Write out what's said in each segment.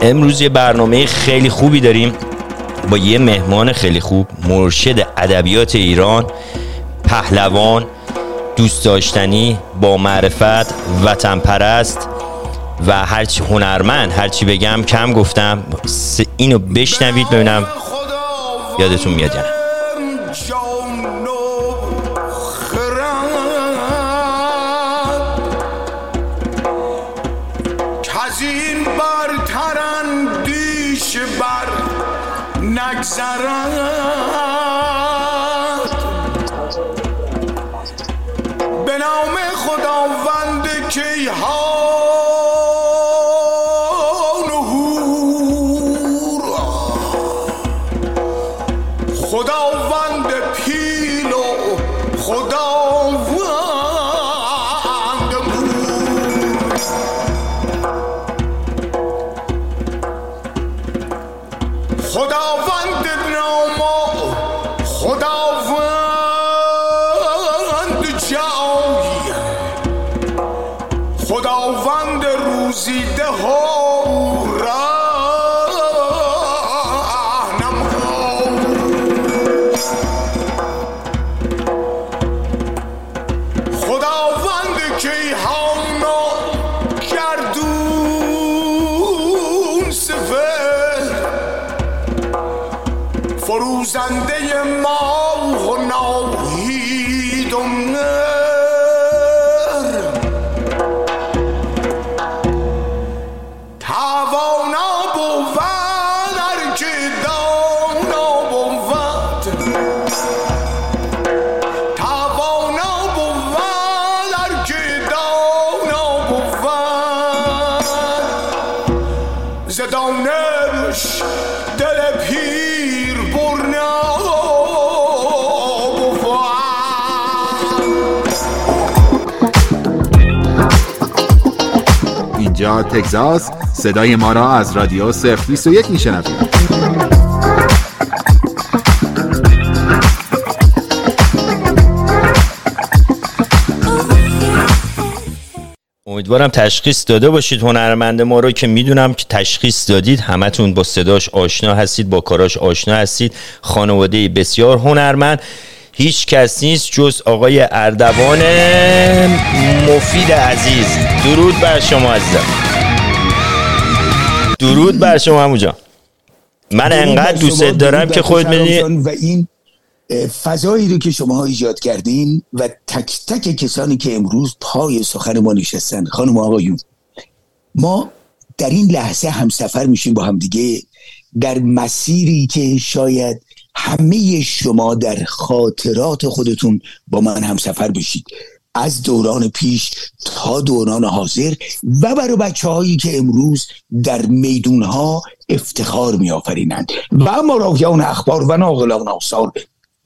امروز یه برنامه خیلی خوبی داریم. با یه مهمان خیلی خوب مرشد ادبیات ایران پهلوان دوست داشتنی با معرفت وطن پرست و هرچی هنرمند هرچی بگم کم گفتم. اینو بشنوید ببینم. یادتون میاد یا به اینجا تگزاس صدای ما را از رادیو 021 میشنوید. امیدوارم تشخیص داده باشید. هنرمند ما رو که می‌دونم که تشخیص دادید همتون با صداش آشنا هستید با کاراش آشنا هستید. خانواده بسیار هنرمند. هیچ کس نیست جز آقای اردوان مفید عزیز. درود بر شما عزیزم. درود بر شما همونجا من انقدر دوست دارم که خود می‌دونی و این فضایی رو که شما ایجاد کردین و تک تک کسانی که امروز پای سخن ما نشستن. خانم آقایون ما در این لحظه هم سفر میشیم با هم دیگه. در مسیری که شاید همه شما در خاطرات خودتون با من هم سفر بشید. از دوران پیش تا دوران حاضر و برای بچه هایی که امروز در میدون ها افتخار می آفرینند و مراهیان اخبار و ناقلان آثار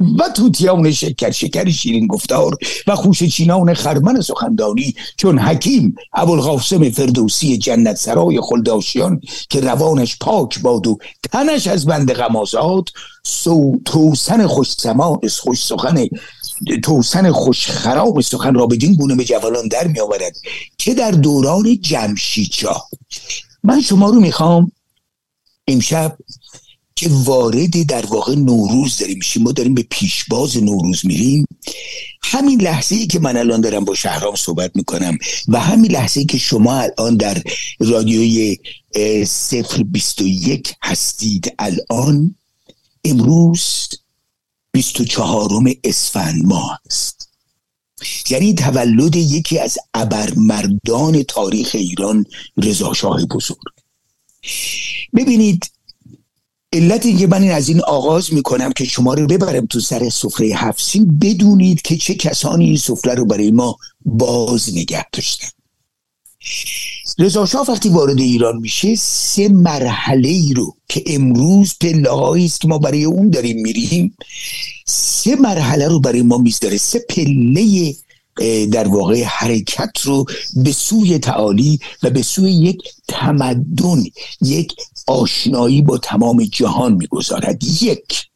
و توتیان شکر شکر شیرین گفتار و خوش چینان خرمن سخندانی چون حکیم ابوالقاسم فردوسی جنت سرای خلداشیان که روانش پاک باد و تنش از بند غمازات سو توسن خوش سما خوش سخن توسن خوش خراب سخن را بدین گونه به جوالان در می آورد که در دوران جمشیدشاه. من شما رو می‌خوام امشب که وارد در واقع نوروز داریم. میشیم ما داریم به پیشباز نوروز میریم. همین لحظه ای که من الان دارم با شهرام صحبت می‌کنم و همین لحظه ای که شما الان در رادیوی صفر بیست و یک هستید الان امروز بیست و چهارم اسفند ماه است. یعنی تولد یکی از ابرمردان تاریخ ایران رضا شاه بزرگ. ببینید علت اینکه من این از این آغاز می‌کنم که شما رو ببرم تو سر سفره هفسین بدونید که چه کسانی این سفره رو برای ما باز نگه داشتن. رضا وقتی وارد ایران میشه سه مرحله ای رو که امروز پله است که ما برای اون داریم میریم سه مرحله رو برای ما می‌ذاره سه پله در واقع حرکت رو به سوی تعالی و به سوی یک تمدن یک آشنایی با تمام جهان می‌گذارد. یک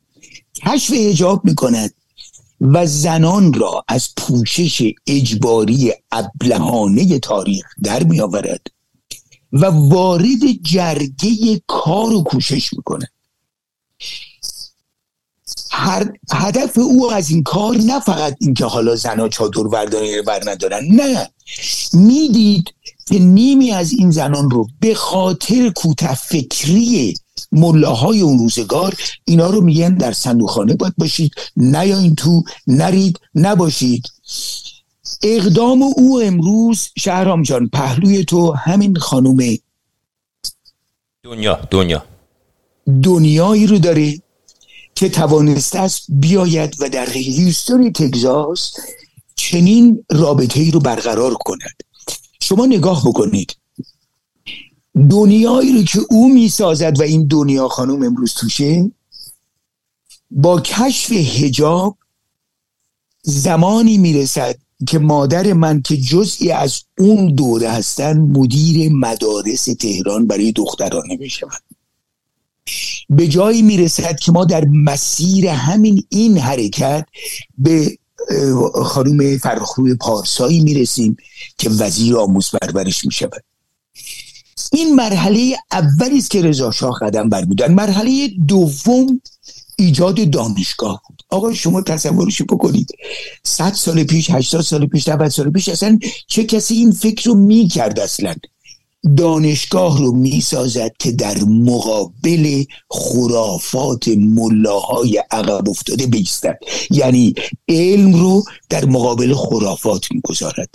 کشف اجاب می‌کند و زنان را از پوشش اجباری ابلهانه تاریخ در می آورد و وارد جرگه کار و کوشش می‌کنه هر هدف او از این کار نه فقط اینکه حالا زنا چادر برداری بر ندارن نه. می‌دید که نیمی از این زنان رو به خاطر کوته فکری ملاهای اون روزگار اینا رو میگن در صندوقخانه باید باشید. نیاین تو نرید نباشید. اقدام او امروز شهرام جان پهلوی تو همین خانوم دنیا دنیا. دنیایی رو داره که توانسته است بیاید و در هیوستون تگزاس چنین رابطه ای رو برقرار کند. شما نگاه بکنید. دنیایی رو که او می‌سازد و این دنیا خانم امروز توشه با کشف هجاب زمانی می‌رسد که مادر من که جزئی از اون دوره هستن مدیر مدارس تهران برای دخترانه می شود به جایی می‌رسد که ما در مسیر همین این حرکت به خانوم فرخروی پارسایی می‌رسیم که وزیر آموز پرورش می شود این مرحله اولی است که رضا شاه قدم بر بودن مرحله دوم ایجاد دانشگاه بود. آقا شما تصورش بکنید. صد سال پیش هشتاد سال پیش 90 سال پیش اصلا چه کسی این فکر رو می‌کرد اصلا؟ دانشگاه رو می‌سازد که در مقابل خرافات ملاهای عقب افتاده بیستد. یعنی علم رو در مقابل خرافات می‌گذارد.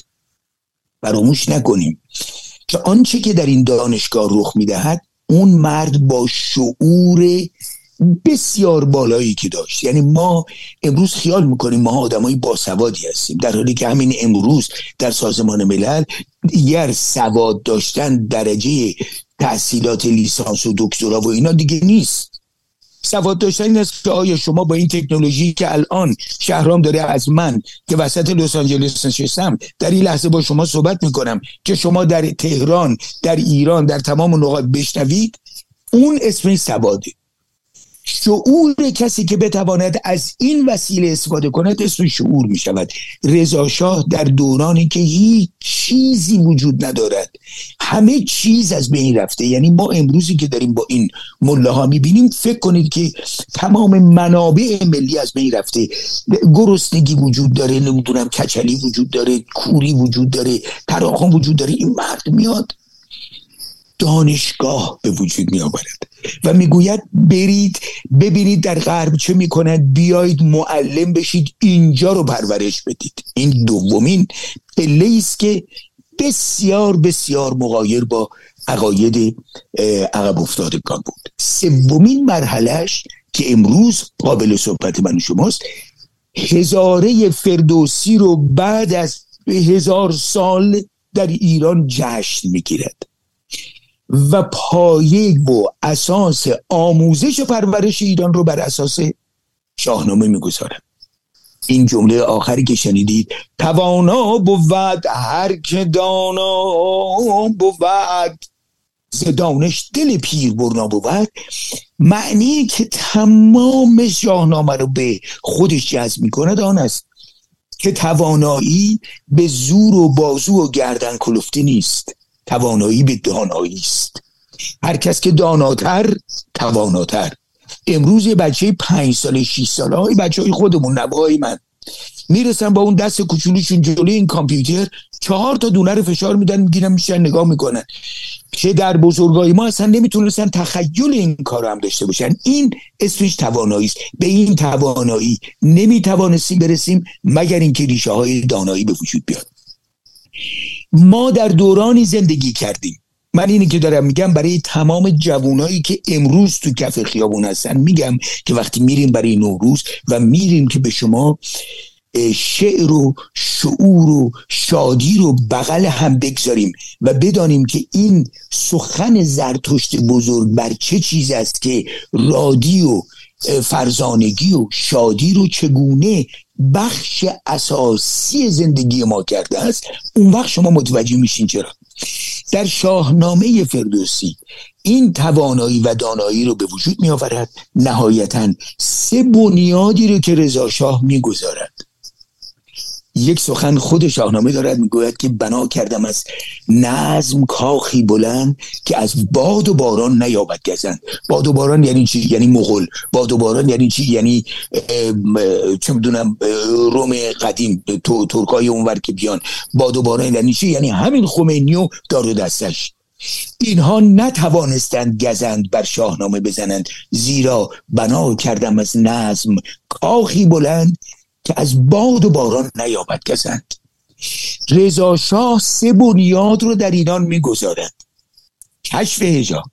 فراموش نکنیم که آنچه که در این دانشگاه رخ می‌دهد اون مرد با شعور بسیار بالایی که داشت. یعنی ما امروز خیال می‌کنیم ما آدمای باسوادی هستیم. در حالی که همین امروز در سازمان ملل دیگر سواد داشتن درجه تحصیلات لیسانس و دکترا و اینا دیگه نیست. سواد داشتن این است که آیا شما با این تکنولوژی که الان شهرام داره از من که وسط لس آنجلس نشستم در این لحظه با شما صحبت می‌کنم که شما در تهران در ایران در تمام نقاط بشنوید؟ اون اسمش سواده شعور کسی که بتواند از این وسیله استفاده کند اسم شعور می شود رضا شاه در دورانی که هیچ چیزی وجود ندارد. همه چیز از بین رفته. یعنی ما امروزی که داریم با این مله ها می‌بینیم فکر کنید که تمام منابع ملی از بین رفته. گرسنگی وجود داره نمی‌دونم کچلی وجود داره کوری وجود داره تراخان وجود داره این مرد میاد دانشگاه به وجود می آورد و می‌گوید برید ببینید در غرب چه می‌کنند بیایید معلم بشید اینجا رو پرورش بدید. این دومین پله است که بسیار بسیار مغایر با عقاید عقب افتادگان بود. سومین مرحلهش که امروز قابل صحبت من شماست هزاره فردوسی رو بعد از هزار سال در ایران جشن می‌گیرد. و پایه و اساس آموزش و پرورش ایران رو بر اساس شاهنامه می‌گذارم. این جمله آخری که شنیدید توانا بود هر که دانا بود. ز دانش دل پیر برنا بود. معنی که تمام شاهنامه رو به خودش جذب می‌کند آن است که توانایی به زور و بازو و گردن کلفته نیست. توانایی به دانایی است. هر کس که داناتر تواناتر. امروز یه بچه پنج ساله شیش ساله های بچه های خودمون نبای من. می‌رسن با اون دست کوچولوشون جلوی این کامپیوتر چهار تا دونه رو فشار میدن می‌گیرن میشن نگاه می‌کنن. که در بزرگای ما اصلا نمی‌تونستن تخیل این کار هم داشته باشن. این اسمش توانایی است. به این توانایی نمی‌توانستیم برسیم مگر اینکه ریشه های دانایی به وجود بیاد. ما در دورانی زندگی کردیم. من اینی که دارم میگم برای تمام جوانایی که امروز تو کف خیابون هستن میگم که وقتی میریم برای نوروز و میریم که به شما شعر و شعور و شادی رو بغل هم بگذاریم و بدانیم که این سخن زرتشت بزرگ بر چه چیز است که رادی و فرزانگی و شادی رو چگونه بخش اساسی زندگی ما کرده است اون وقت شما متوجه میشین چرا. در شاهنامه فردوسی این توانایی و دانایی رو به وجود می آورد نهایتا سه بنیادی رو که رضا شاه می گذارد یک سخن خود شاهنامه دارد می‌گوید که بنا کردم از نظم کاخی بلند که از باد و باران نیابد گزند. باد و باران یعنی چی؟ یعنی مغول. باد و باران یعنی چی؟ یعنی چه می‌دونم روم قدیم تو ترکای اونور که بیان. باد و باران یعنی چی؟ یعنی همین خمینیو دارو دستش. اینها نتوانستند گزند بر شاهنامه بزنند زیرا بنا کردم از نظم کاخی بلند که از باد و باران نیابد گزند رضا شاه سه بنیاد رو در ایران می‌گذارد. کشف هجا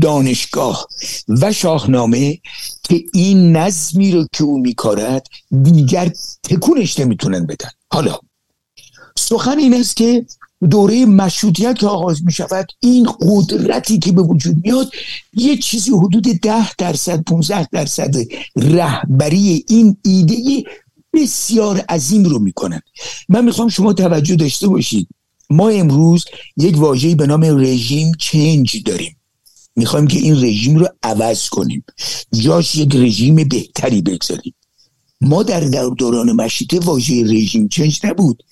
دانشگاه و شاهنامه که این نظمی رو که او میکارد دیگر تکونش نمی‌تونن بدن. حالا سخن این است که دوره مشروطیت که آغاز می شود این قدرتی که به وجود میاد یه چیزی حدود ده درصد 15 درصد رهبری این ایده بسیار عظیم رو می‌کنن. من می‌خوام شما توجه داشته باشید. ما امروز یک واژه‌ای به نام رژیم چنج داریم. می‌خوایم که این رژیم رو عوض کنیم. جاش یک رژیم بهتری بگذاریم. ما در دوران مشیطه واژه رژیم چنج نبود.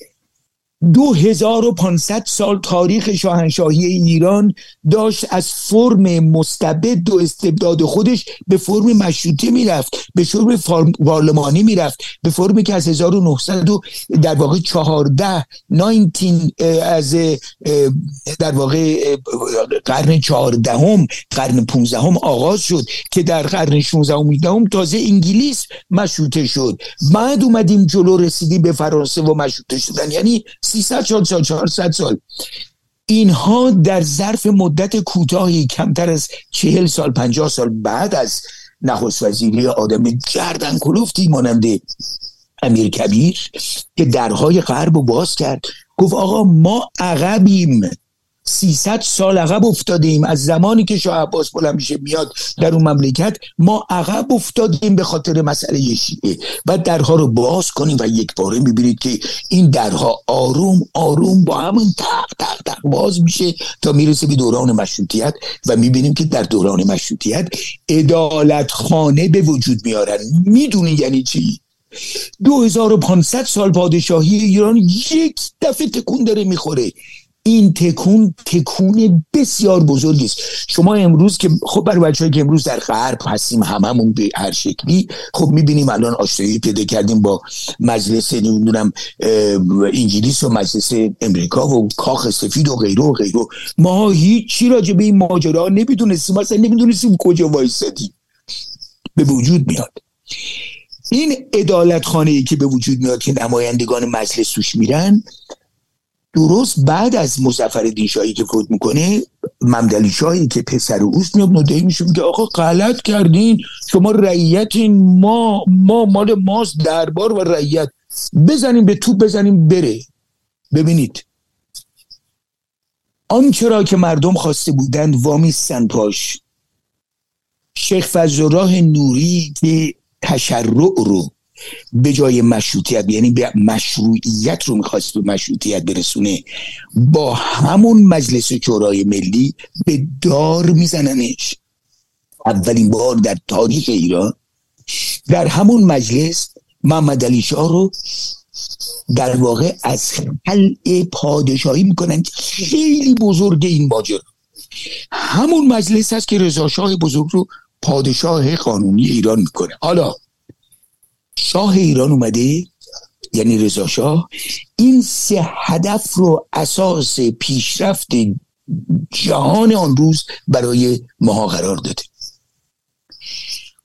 2500 سال تاریخ شاهنشاهی ایران داشت از فرم مستبد و استبداد خودش به فرم مشروطه می‌رفت به فرم پارلمانی می‌رفت به فرمی که از 1900 در واقع 14 19 از در واقع قرن 14 هم قرن 15 هم آغاز شد که در قرن 16 هم تازه انگلیس مشروطه شد. بعد اومدیم جلو رسیدیم به فرانسه و مشروطه شدن. یعنی 300 سال سال 400 سال اینها در ظرف مدت کوتاهی کمتر از چهل سال پنجاه سال بعد از نخست وزیری آدم گردن کلوفتی مانند امیر کبیر که درهای غرب رو باز کرد گفت آقا ما عقبیم. 300 سال عقب افتادیم. از زمانی که شاه عباس بلند میشه میاد در اون مملکت ما عقب افتادیم به خاطر مسئله شیعه. و درها رو باز کنیم و یک باره می‌بینید که این درها آروم آروم با همون تق تق تق باز میشه تا می‌رسه به دوران مشروطیت و می‌بینیم که در دوران مشروطیت ادالت خانه به وجود میارن. می‌دونی یعنی چی؟ 2500 سال پادشاهی ایران یک دفعه تکون داره می‌خوره. این تکون تکون بسیار بزرگی است. شما امروز که خب برای بچه‌ای که امروز در غرب هستیم هممون به هر شکلی خب می‌بینیم الان آشنایی پیدا کردیم با مجلس نمی‌دونم انگلیس و مجلس امریکا و کاخ سفید و غیره و غیره. ما هیچی راجع به این ماجرا نمی‌دونستیم اصلا نمی‌دونستیم کجا وایسادیم به وجود میاد. این ادالت خانه ای که به وجود میاد که نمایندگان مجلس توش میرن درست بعد از مزفر شاهی که فوت می‌کنه ممدلی شاهی که پسر اوست میاد ندهی میشه میگه آقا غلط کردین شما رعیتین ما ما مال ماست دربار و رعیت. بزنیم به توپ بزنیم بره. ببینید. آنچه را که مردم خواسته بودند وامیستن پاش. شیخ فضل نوری که تشرع رو به جای مشروطیت یعنی به مشروعیت رو می‌خواست به مشروطیت برسونه با همون مجلس شورای ملی به دار میزننش. اولین بار در تاریخ ایران در همون مجلس محمد علی شاه رو در واقع از حل پادشاهی می‌کنن خیلی بزرگ این ماجرا. همون مجلس هست که رضا شاه بزرگ رو پادشاه قانونی ایران می‌کنه. حالا شاه ایران اومده یعنی رضا شاه این سه هدف رو اساس پیشرفت جهان آن روز برای ماها قرار داده.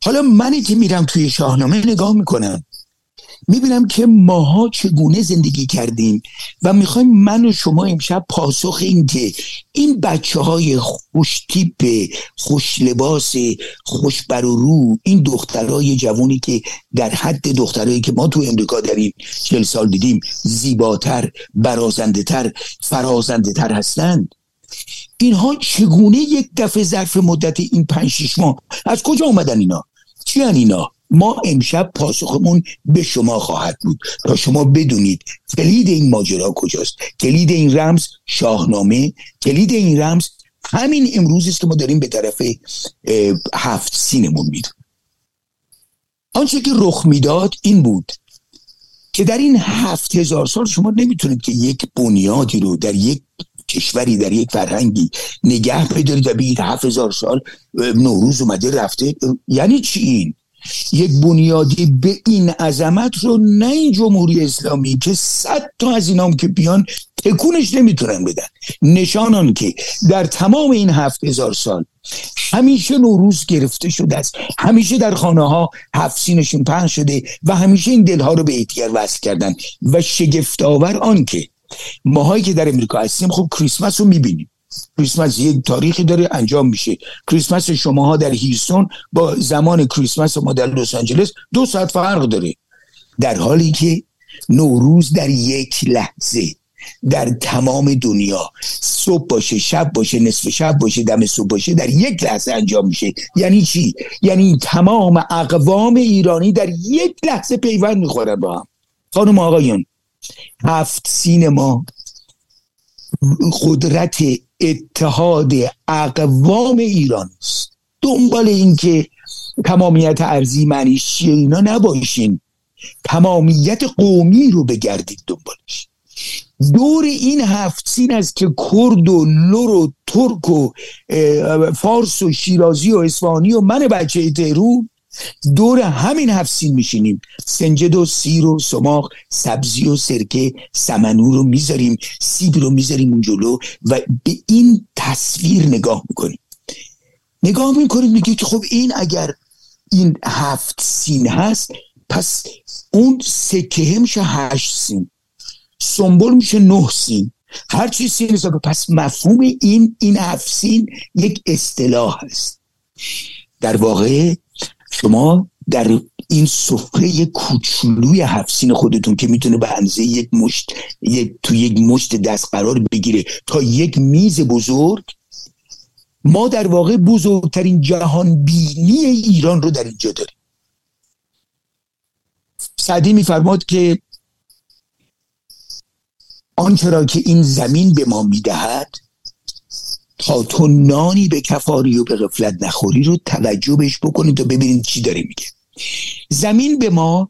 حالا منی که میرم توی شاهنامه نگاه می‌کنم. می‌بینم که ماها چگونه زندگی کردیم و می‌خوایم من و شما امشب پاسخ این که این بچه های خوش تیپ خوش لباس خوش بر و رو این دخترای جوانی که در حد دخترایی که ما تو امریکا این چل سال دیدیم زیباتر برازنده تر فرازنده تر هستند اینها چگونه یک دفعه ظرف مدت این پنج شیش ماه از کجا اومدن اینا؟ چی اینا؟ ما امشب پاسخمون به شما خواهد بود تا شما بدونید کلید این ماجرا کجاست. کلید این رمز شاهنامه کلید این رمز همین امروز است که ما داریم به طرف هفت سینمون می‌دونیم. آنچه که رخ می‌داد این بود که در این هفت هزار سال شما نمی‌تونید که یک بنیادی رو در یک کشوری در یک فرهنگی نگه بدارید و بگید هفت هزار سال نوروز اومده رفته. یعنی چی این؟ یک بنیادی به این عظمت رو نه این جمهوری اسلامی که صد تا از اینام که بیان تکونش نمی‌تونن بدن. نشانان که در تمام این هفت هزار سال همیشه نوروز گرفته شده است. همیشه در خانه ها هفت سینشون پهن شده و همیشه این دلها رو به ایتگر وصل کردن. و شگفتآور آن که ماهایی که در امریکا هستیم خب کریسمس رو می‌بینیم. کریسمس یک تاریخی داره انجام میشه. کریسمس شماها در هیرسون با زمان کریسمس ما در لس آنجلس دو ساعت فرق داره. در حالی که نوروز در یک لحظه در تمام دنیا صبح باشه شب باشه نصف شب باشه دم صبح باشه در یک لحظه انجام میشه. یعنی چی؟ یعنی تمام اقوام ایرانی در یک لحظه پیوند می‌خورن با هم. خانم آقایون هفت سینما قدرت اتحاد اقوام ایران است. دنبال اینکه تمامیت ارزی معنیش اینا نباشین. تمامیت قومی رو بگردید دنبالش. دور این هفت سین است که کرد و لور و ترک و فارس و شیرازی و اسفانی و من بچه تهرون دور همین هفت سین میشینیم. سنجد و سیر و سماق سبزی و سرکه سمنو رو می‌ذاریم سیب رو می‌ذاریم اون جلو و به این تصویر نگاه می‌کنیم. نگاه می‌کنیم میگه که خب این اگر این هفت سین هست پس اون سکه میشه هشت سین. سنبول میشه نه سین. هر چی سین حسابه پس مفهوم این این هفت سین یک اصطلاح هست در واقع شما در این سفره کوچولوی هفسین خودتون که می‌تونه به اندازه یک مشت یک تو یک مشت دست قرار بگیره تا یک میز بزرگ ما در واقع بزرگترین جهان بینی ایران رو در اینجا داریم. سعدی میفرماد که آنچه را که این زمین به ما می‌دهد تا تو نانی به کفاری و به غفلت نخوری رو توجه بهش بکنید تا ببینید چی داره میگه. زمین به ما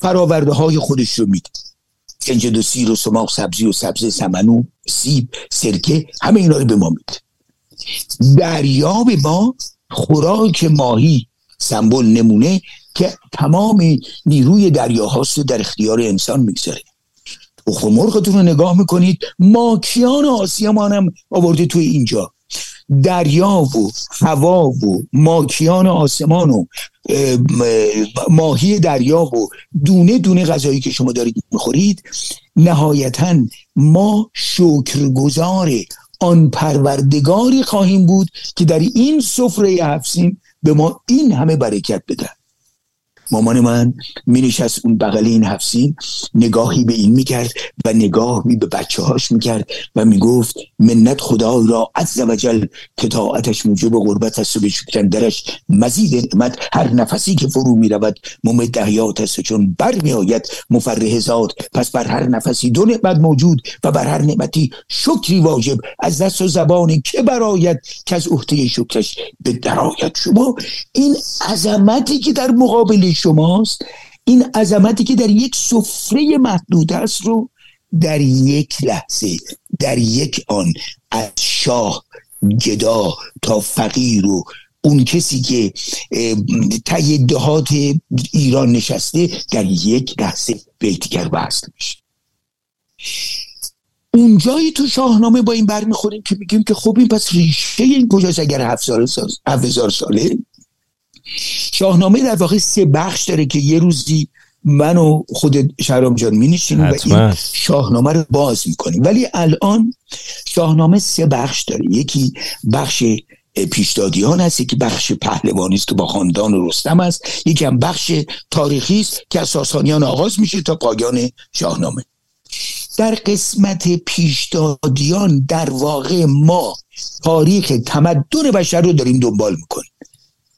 فراورده های خودش رو میده. کنجد و سیر و سماق سبزی و سبزه سمنو سیب سرکه همه اینا رو به ما میده. دریا به ما خوراک ماهی سمبل نمونه که تمام نیروی دریاهاست در اختیار انسان می‌گذاره. تخم مرغتون رو نگاه می‌کنید. ماکیان آسیا هم آورده توی اینجا؟ دریا و هوا و ماکیان آسمان و ماهی دریا و دونه دونه غذایی که شما دارید می‌خورید نهایتا ما شکرگزار آن پروردگاری خواهیم بود که در این سفره هفسین به ما این همه برکت بده مامان من می نشست اون بغل این نگاهی به این می‌کرد و نگاهی به بچه هاش می‌کرد و می‌گفت منت خدای را عز وجل که طاعتش موجب غربت است و به درش مزید نعمت هر نفسی که فرو می‌رود ممد حیات است چون بر می آید مفرح زاد پس بر هر نفسی دو نعمت موجود و بر هر نعمتی شکری واجب از دست و زبان که براید که از عهده شکرش به درایت شما این عظمتی که در مقابل شماست. این عظمتی که در یک سفره محدود است رو در یک لحظه در یک آن از شاه گدا تا فقیر و اون کسی که تای دهات ایران نشسته در یک لحظه به یکدیگر وصل میشه. اونجایی تو شاهنامه با این برمیخوریم که میگیم که خب این پس ریشه این کجاست؟ اگر هفت هزار ساله شاهنامه در واقع سه بخش داره که یه روزی من و خود شهرام جان می و این شاهنامه رو باز می‌کنیم. ولی الان شاهنامه سه بخش داره. یکی بخش پیشدادیان هست یکی بخش پهلوانی است که با خاندان رستم است. یکی هم بخش تاریخی است که از ساسانیان آغاز میشه تا پایان شاهنامه. در قسمت پیشدادیان در واقع ما تاریخ تمدن بشر رو داریم دنبال می‌کنیم.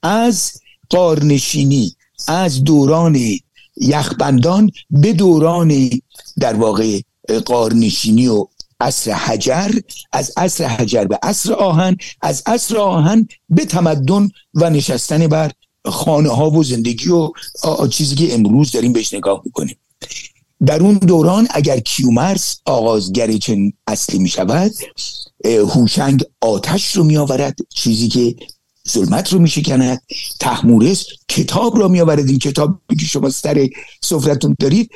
از قارنشینی از دوران یخبندان به دوران در واقع قارنشینی و عصر حجر از عصر حجر به عصر آهن از عصر آهن به تمدن و نشستن بر خانه ها و زندگی و چیزی که امروز داریم بهش نگاه می‌کنیم. در اون دوران اگر کیومرس آغازگر چنین اصلی می شود هوشنگ آتش رو می آورد چیزی که ظلمت رو میشکند. تحمورس کتاب را میآورد. این کتاب که شما سر سفرتون دارید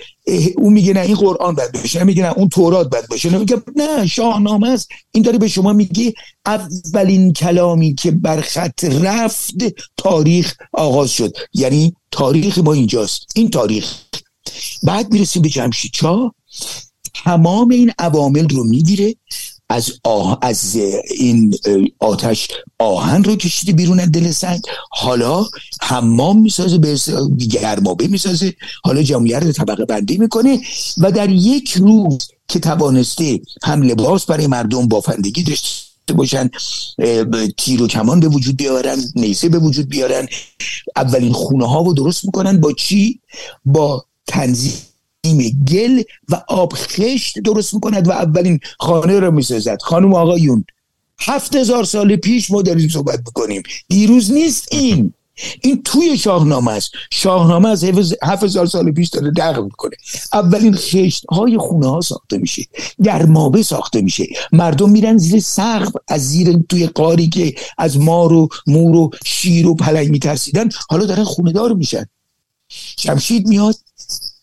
اون میگه نه این قرآن باید باشه. میگه نه اون تورات باید باشه. میگه نه شاهنامه است. این داره به شما میگه اولین کلامی که بر خط رفت تاریخ آغاز شد. یعنی تاریخ ما اینجاست. این تاریخ. بعد می‌رسیم به جمشید چا تمام این عوامل رو می‌گیره. از, آه... از این آتش آهن رو کشیده بیرون دل سنگ. حالا حمام می‌سازه به گرمابه می‌سازه. حالا جمعیت رو طبقه بندی می‌کنه و در یک روز که توانسته هم لباس برای مردم بافندگی داشته باشن تیر و کمان به وجود بیارن نیزه به وجود بیارن اولین خونه ها رو درست می‌کنن. با چی؟ با تنظیم گل و آب خشت درست می‌کند و اولین خانه را می‌سازد. خانم آقایون هفت هزار سال پیش ما داریم صحبت می‌کنیم. دیروز نیست این. این توی شاهنامه است. شاهنامه از هفت هزار سال پیش داره دقل می‌کنه. اولین خشت های خونه ها ساخته میشه. گرمابه ساخته میشه. مردم میرن زیر سقف. از زیر توی قاری که از مار و مور و شیر و پلنگ میترسیدن حالا دارن خونه دار میشن. شمشید میاد.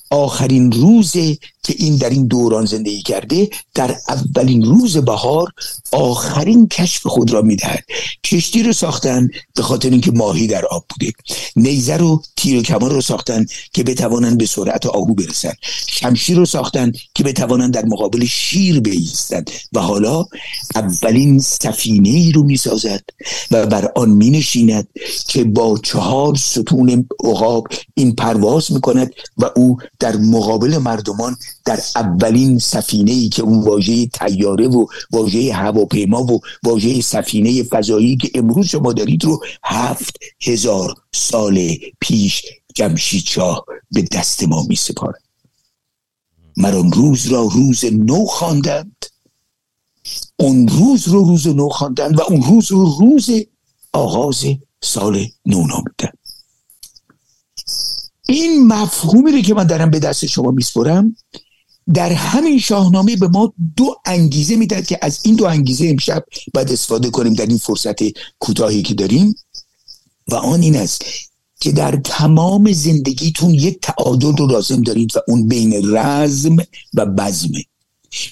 آخرین روزه که این در این دوران زندگی کرده در اولین روز بهار آخرین کشف خود را می‌دهد. کشتی رو ساختن به خاطر اینکه ماهی در آب بوده. نیزه رو تیر و کمان رو ساختن که بتوانند به سرعت آهو برسن شمشیر رو ساختن که بتوانند در مقابل شیر بیستند. و حالا اولین سفینه ای رو می‌سازد و بر آن می نشیند که با چهار ستون عقاب این پرواز می‌کند و او در مقابل مردمان در اولین سفینه ای که اون واژه تیاره و واژه هواپیما و واژه سفینه فضایی که امروز شما دارید رو هفت هزار سال پیش جمشید شاه به دست ما می سپارد مران روز را روز نو خواندند. اون روز رو روز نو خواندند و اون روز رو روز آغاز سال نو نامیدند این مفهومی که من دارم به دست شما میسپرم در همین شاهنامه به ما دو انگیزه می‌داد که از این دو انگیزه امشب باید استفاده کنیم در این فرصت کوتاهی که داریم. و آن این است که در تمام زندگیتون یک تعادل رو لازم دارید و اون بین رزم و بزمه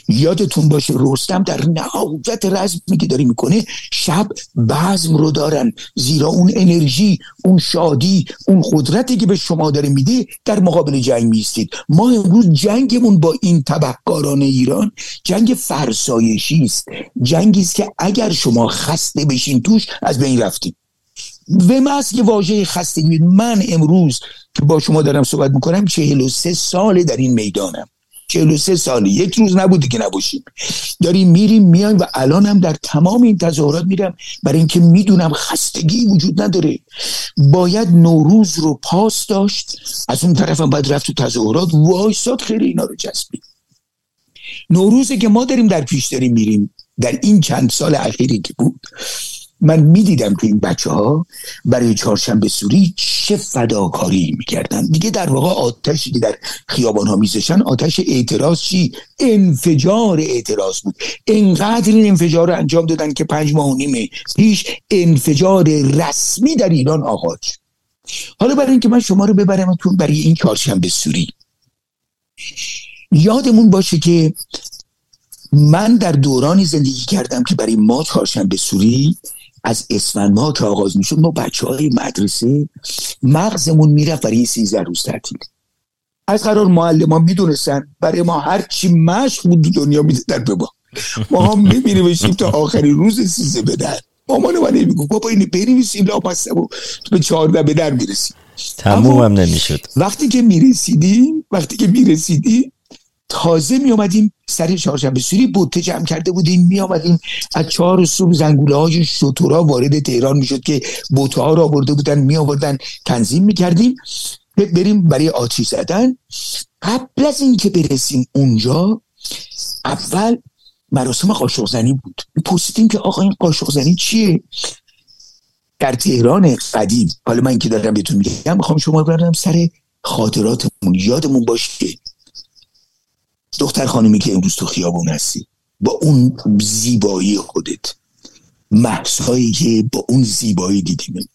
یادتون باشه رستم در نهایت رزمی که داری می‌کنه شب بزم رو دارن. زیرا اون انرژی اون شادی اون قدرتی که به شما داره میده در مقابل جنگ میستید ما امروز جنگمون با این تبهکاران ایران جنگ فرسایشی است. جنگی است که اگر شما خسته بشین توش از بین رفتیم و است که واژه خستگی من امروز که با شما دارم صحبت می‌کنم چهل و سه ساله در این می‌دانم. 43 ساله یک روز نبوده که نباشیم داریم میریم میایم و الان هم در تمام این تظاهرات میرم. برای اینکه می‌دونم خستگی وجود نداره. باید نوروز رو پاس داشت. از اون طرف هم باید رفت تو تظاهرات. وایساد خیلی اینا رو جذبید نوروزی که ما داریم در پیش داریم میریم. در این چند سال اخیری که بود. من می‌دیدم که این بچه ها برای چهارشنبه سوری چه فداکاری می‌کردن. دیگه در واقع آتشی که در خیابان ها میزشن آتش اعتراض چی؟ انفجار اعتراض بود. انقدر این انفجار رو انجام دادن که پنج ماه و نیم پیش انفجار رسمی در ایران آغاز حالا برای اینکه من شما رو ببرم تو برای این چهارشنبه سوری. یادمون باشه که من در دورانی زندگی کردم که برای ما چهارشنبه سوری از اسفند ماه که آغاز می‌شد ما بچه های مدرسه مغزمون می‌رفت برای سیزده روز تعطیل. از قرار معلم ها می‌دونستن برای ما هر چی مشق بود دنیا می‌دادن به ما. ما هم می‌بینیم تا آخرین روز سیزه بدن مامان من میگو بابا این بنویسیم لاپسته و تو به چهارده به در می‌رسیم. تموم هم نمی‌شد. وقتی که می‌رسیدیم وقتی که می‌رسیدیم تازه می آمدیم سر چهارشنبه سوری بوته جمع کرده بودیم می آمدیم از چهار صبح زنگوله های شطورا وارد تهران می شد که بوته ها را برده بودن می آوردن تنظیم می کردیم. بریم برای آتیش زدن. قبل از اینکه برسیم اونجا اول مراسم قاشق زنی بود. پرسیدیم که آقا این قاشق زنی چیه؟ در تهران قدیم. حالا من که دارم بهتون میگم می‌خوام شما برم سر خاطراتمون. یادمون باشه دختر خانمی که امروز تو خیابون هستی با اون زیبایی خودت محصایی که با اون زیبایی دیدیم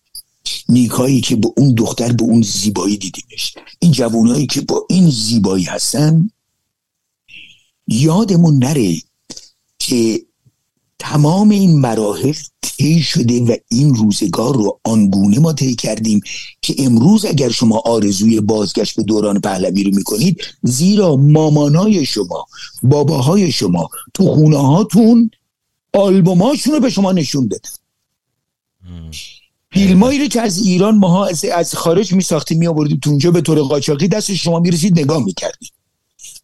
نیکایی که با اون دختر به اون زیبایی دیدیمش این جوانایی که با این زیبایی هستن یادمون نره که تمام این مراحل طی شده و این روزگار رو آنگونه ما طی کردیم که امروز اگر شما آرزوی بازگشت به دوران پهلوی رو می‌کنید زیرا مامانای شما باباهای شما تو خونه هاتون آلبوماشون رو به شما نشون دادن. فیلمایی رو که از ایران ماها از, خارج می ساختیم می آوردیم تو اونجا به طور قاچاقی دست شما می‌رسید نگاه می‌کردید.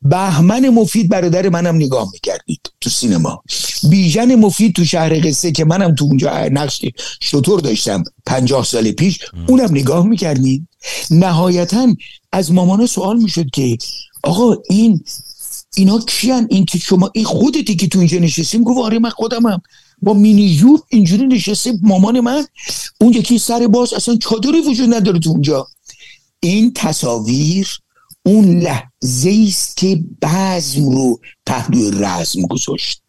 بهمن مفید برادر منم نگاه می‌کردید تو سینما. بیژن مفید تو شهر قصه که منم تو اونجا نقش شطور داشتم پنجاه سال پیش اونم نگاه می‌کردید. نهایتا از مامانا سوال می‌شد که آقا این اینا کیان؟ این که شما این خودتی که تو اینجا نشستیم؟ گفت آره من خودمم. با مینی جوب اینجوری نشسته مامان من. اون یکی سر باز اصلا چادری وجود نداره تو اونجا. این تصاویر اون لحظه است که بزم رو پهلوی رزم گذاشت.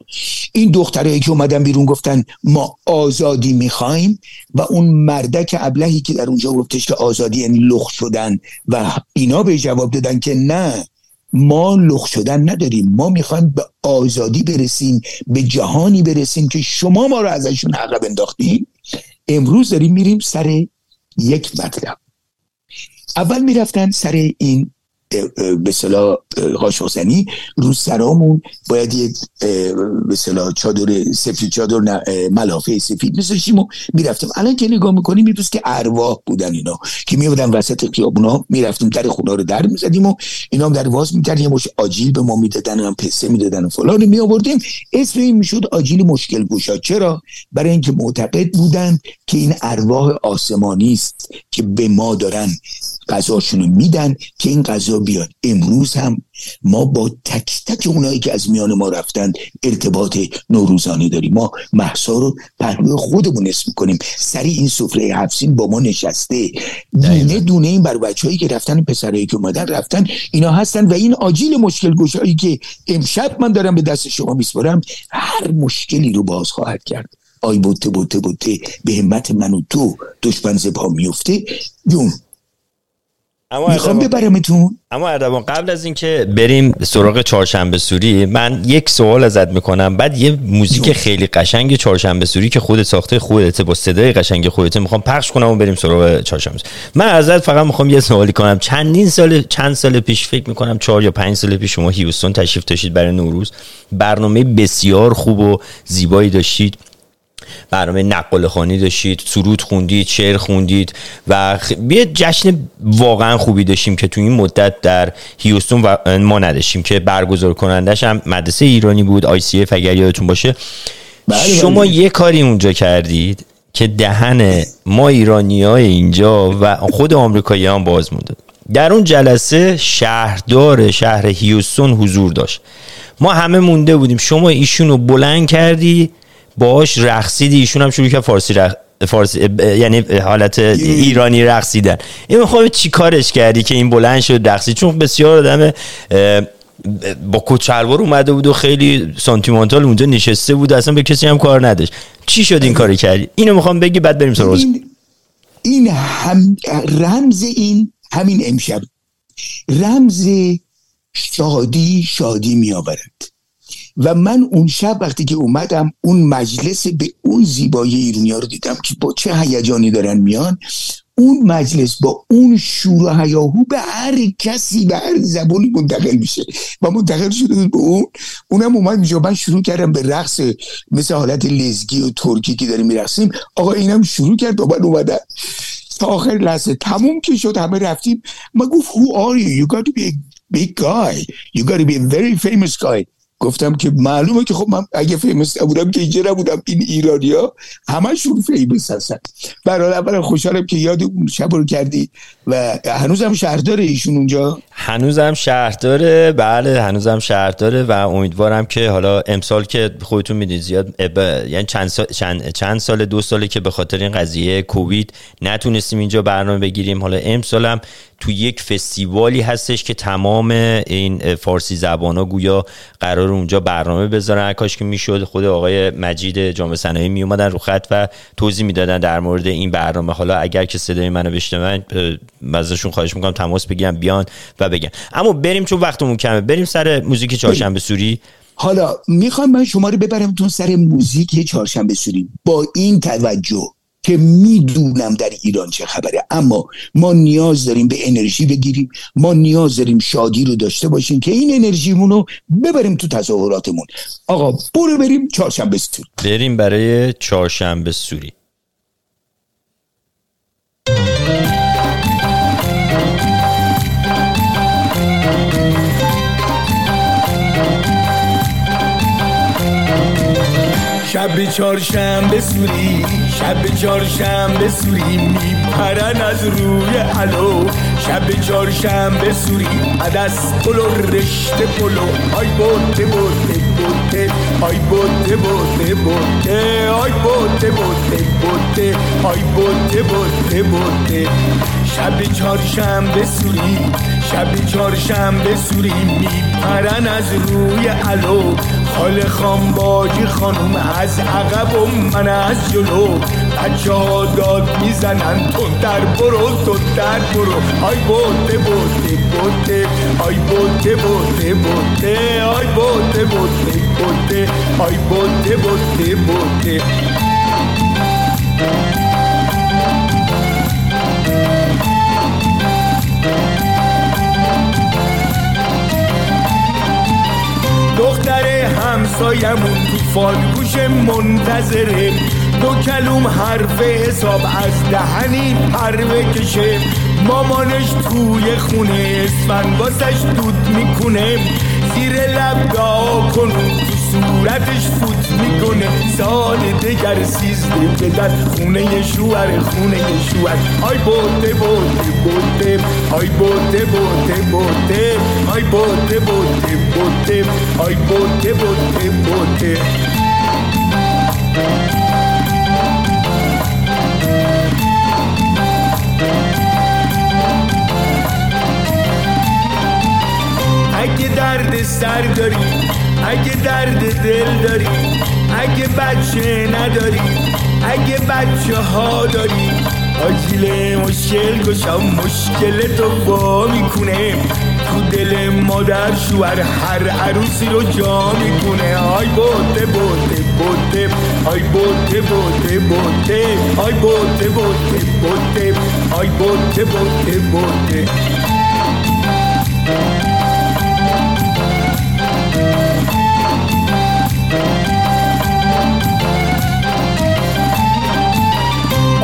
این دخترهایی که اومدن بیرون گفتن ما آزادی می‌خوایم و اون مردک ابلهی که در اونجا گفتش که آزادی یعنی لخ شدن و اینا به جواب دادن که نه ما لخ شدن نداریم. ما می‌خوایم به آزادی برسیم به جهانی برسیم که شما ما رو ازشون عقب انداختیم امروز داریم میریم سر یک مطلب. اول می‌رفتن سر این به صلاح قاشقزنی رو سرامون باید یه به صلاح چادر سفید چادر ملافه سفید میذاشیم و می‌رفتیم. الان که نگاه می‌کنیم میدوست که ارواح بودن اینا که میبودن وسط خیابونا می‌رفتیم در خونه رو در می‌زدیم و اینا هم در واز می‌کردیم. یه مش آجیل به ما می‌دادن هم پسه می‌دادن و فلان میآوردیم. اسم این می‌شد آجیل مشکل گوشا چرا؟ برای اینکه معتقد بودن که این ارواح آسمانی است که به ما دارن غذاشونو میدن که این غذا بیاد. امروز هم ما با تک تک اونایی که از میان ما رفتن ارتباط نوروزانه داریم. ما محسا رو پهلوی خودمون اسم کنیم سری این سفره حفظین با ما نشسته. دونه دونه این بر بچههایی که رفتن پسرایی که اومدن رفتن اینا هستن و این آجیل مشکل گوشایی که امشب من دارم به دست شما میسپارم هر مشکلی رو باز خواهد کرد. آی بوته بوته بوته. به همت من و تو دشمن زبا میفته جون اما می‌خوام ببرمتون اما اردوان قبل از اینکه بریم سراغ چهارشنبه سوری من یک سوال ازت می‌کنم. بعد یه موزیک خیلی قشنگ چهارشنبه سوری که خودت ساخته خودت با صدای قشنگ خودت می‌خوام پخش کنم و بریم سراغ چهارشنبه من ازت فقط می‌خوام یه سوالی کنم. چندین سال چند سال پیش فکر می‌کنم چهار یا پنج سال پیش شما هیوستون تشریف داشتید برای نوروز. برنامه بسیار خوب و زیبایی داشتید. برنامه نقل خانی داشتید سرود خوندید شعر خوندید و. یه جشن واقعا خوبی داشتیم که تو این مدت در هیوستون و ما نداشتیم که برگزار کنندش هم مدرسه ایرانی بود آی سی اف اگر یادتون باشه بله، شما بله. یه کاری اونجا کردید که دهن ما ایرانی های اینجا و خود آمریکایی هم باز مونده در اون جلسه شهردار شهر هیوستون حضور داشت ما همه مونده بودیم شما ایشون رو بلند کردی باش رقصیدی ایشون هم شروع کرد فارسی رق... فارسی یعنی حالت ایرانی رقصیدن. این می‌خوام چی کارش کردی که این بلند شد رقصید چون بسیار آدم با کت شلوار اومده بود و خیلی سانتیمانتال اونجا نشسته بود اصلا به کسی هم کار نداشت. چی شد این کاری کردی؟ اینو می‌خوام بگی بعد بریم سراغ این این هم رمز این همین امشب. رمز شادی شادی می آورد و من اون شب وقتی که اومدم اون مجلس به اون زیبایی ایرونی رو دیدم که با چه هیجانی دارن میان اون مجلس با اون شور و هیاهو به هر کسی به هر زبانی منتقل میشه و منتقل شده به اون. اونم اومد اینجا. من شروع کردم به رقص مثل حالت لزگی و ترکی که داریم میرقصیم. آقا اینم شروع کرد با من اومدن. تا آخر لحظه تموم که شد همه رفتیم. من گفت who are you? You got to be a big guy. You gotta be a very famous guy. گفتم که معلومه که خب من اگه فیمس نبودم که اینجا نبودم. این ایرانیا همشون فیمس هستن. برای اول خوشحالم که یاد اون شب رو کردی. و هنوزم شهرداره ایشون اونجا؟ هنوزم شهرداره بله هنوزم شهرداره و امیدوارم که حالا امسال که خودتون می‌دید زیاد یعنی چند سال چند, چند سال دو ساله که به خاطر این قضیه کووید نتونستیم اینجا برنامه بگیریم. حالا امسالم تو یک فستیوالی هستش که تمام این فارسی زبان ها گویا قرار اونجا برنامه بذارن. کاش که می‌شد خود آقای مجید جامعه صنایع می اومدن رو خط و توضیح می‌دادن در مورد این برنامه. حالا اگر که صدای منو بشنون ازشون خواهش می‌کنم تماس بگیرن بیان و بگن. اما بریم چون وقتمون کمه. بریم سر موزیک چهارشنبه سوری. حالا می‌خوام من شما رو ببرم تو سر موزیک چهارشنبه سوری. با این توجه که می‌دونم در ایران چه خبره. اما ما نیاز داریم به انرژی بگیریم. ما نیاز داریم شادی رو داشته باشیم که این انرژیمون رو ببریم تو تظاهراتمون. آقا برو بریم چهارشنبه سوری. بریم برای چهارشنبه سوری. شب چهارشنبه سوری شب چهارشنبه سوری میپرن از روی الو شب چهارشنبه سوری عدس پلو رشته پلو. آی بوته بوته بوته آی بوته بوته بوته. آی بوته بوته بوته آی بوته بوته بوته. شب چهارشنبه سوری شب چهارشنبه سوری میپرن از روی الو خال خانباجی خانوم از عقب و من از جلو. بچه ها داد می‌زنن تو در برو تو در برو. آی بوده بوده بوده آی بوده بوده بوده آی بوده بوده بوده آی بوده بوده بوده همسایمون تو فالگوش منتظره. دو کلوم حرف حساب از دهنی پروه کشه. مامانش توی خونه اسفن واسش دود می‌کنه. زیر لب دعا کن تو صورتش فوت می‌کنه. سال دگر سیزده بدن خونه شوهر خونه شوهر. آی بوده بوده بوده آی بوده بوده بوده آی بوده بوده بوده آی بوده بوده بوده اگه درد سر داری اگه درد دل داری اگه بچه نداری اگه بچه ها داری آجیل مشکل گشا مشکل تو با می‌کنه. تو دل مادر شوهر هر عروسی رو جا می‌کنه. آی بوده بوده بوده آی بوده بوده بوده آی بوده بوده بوده آی بوده بوده بوده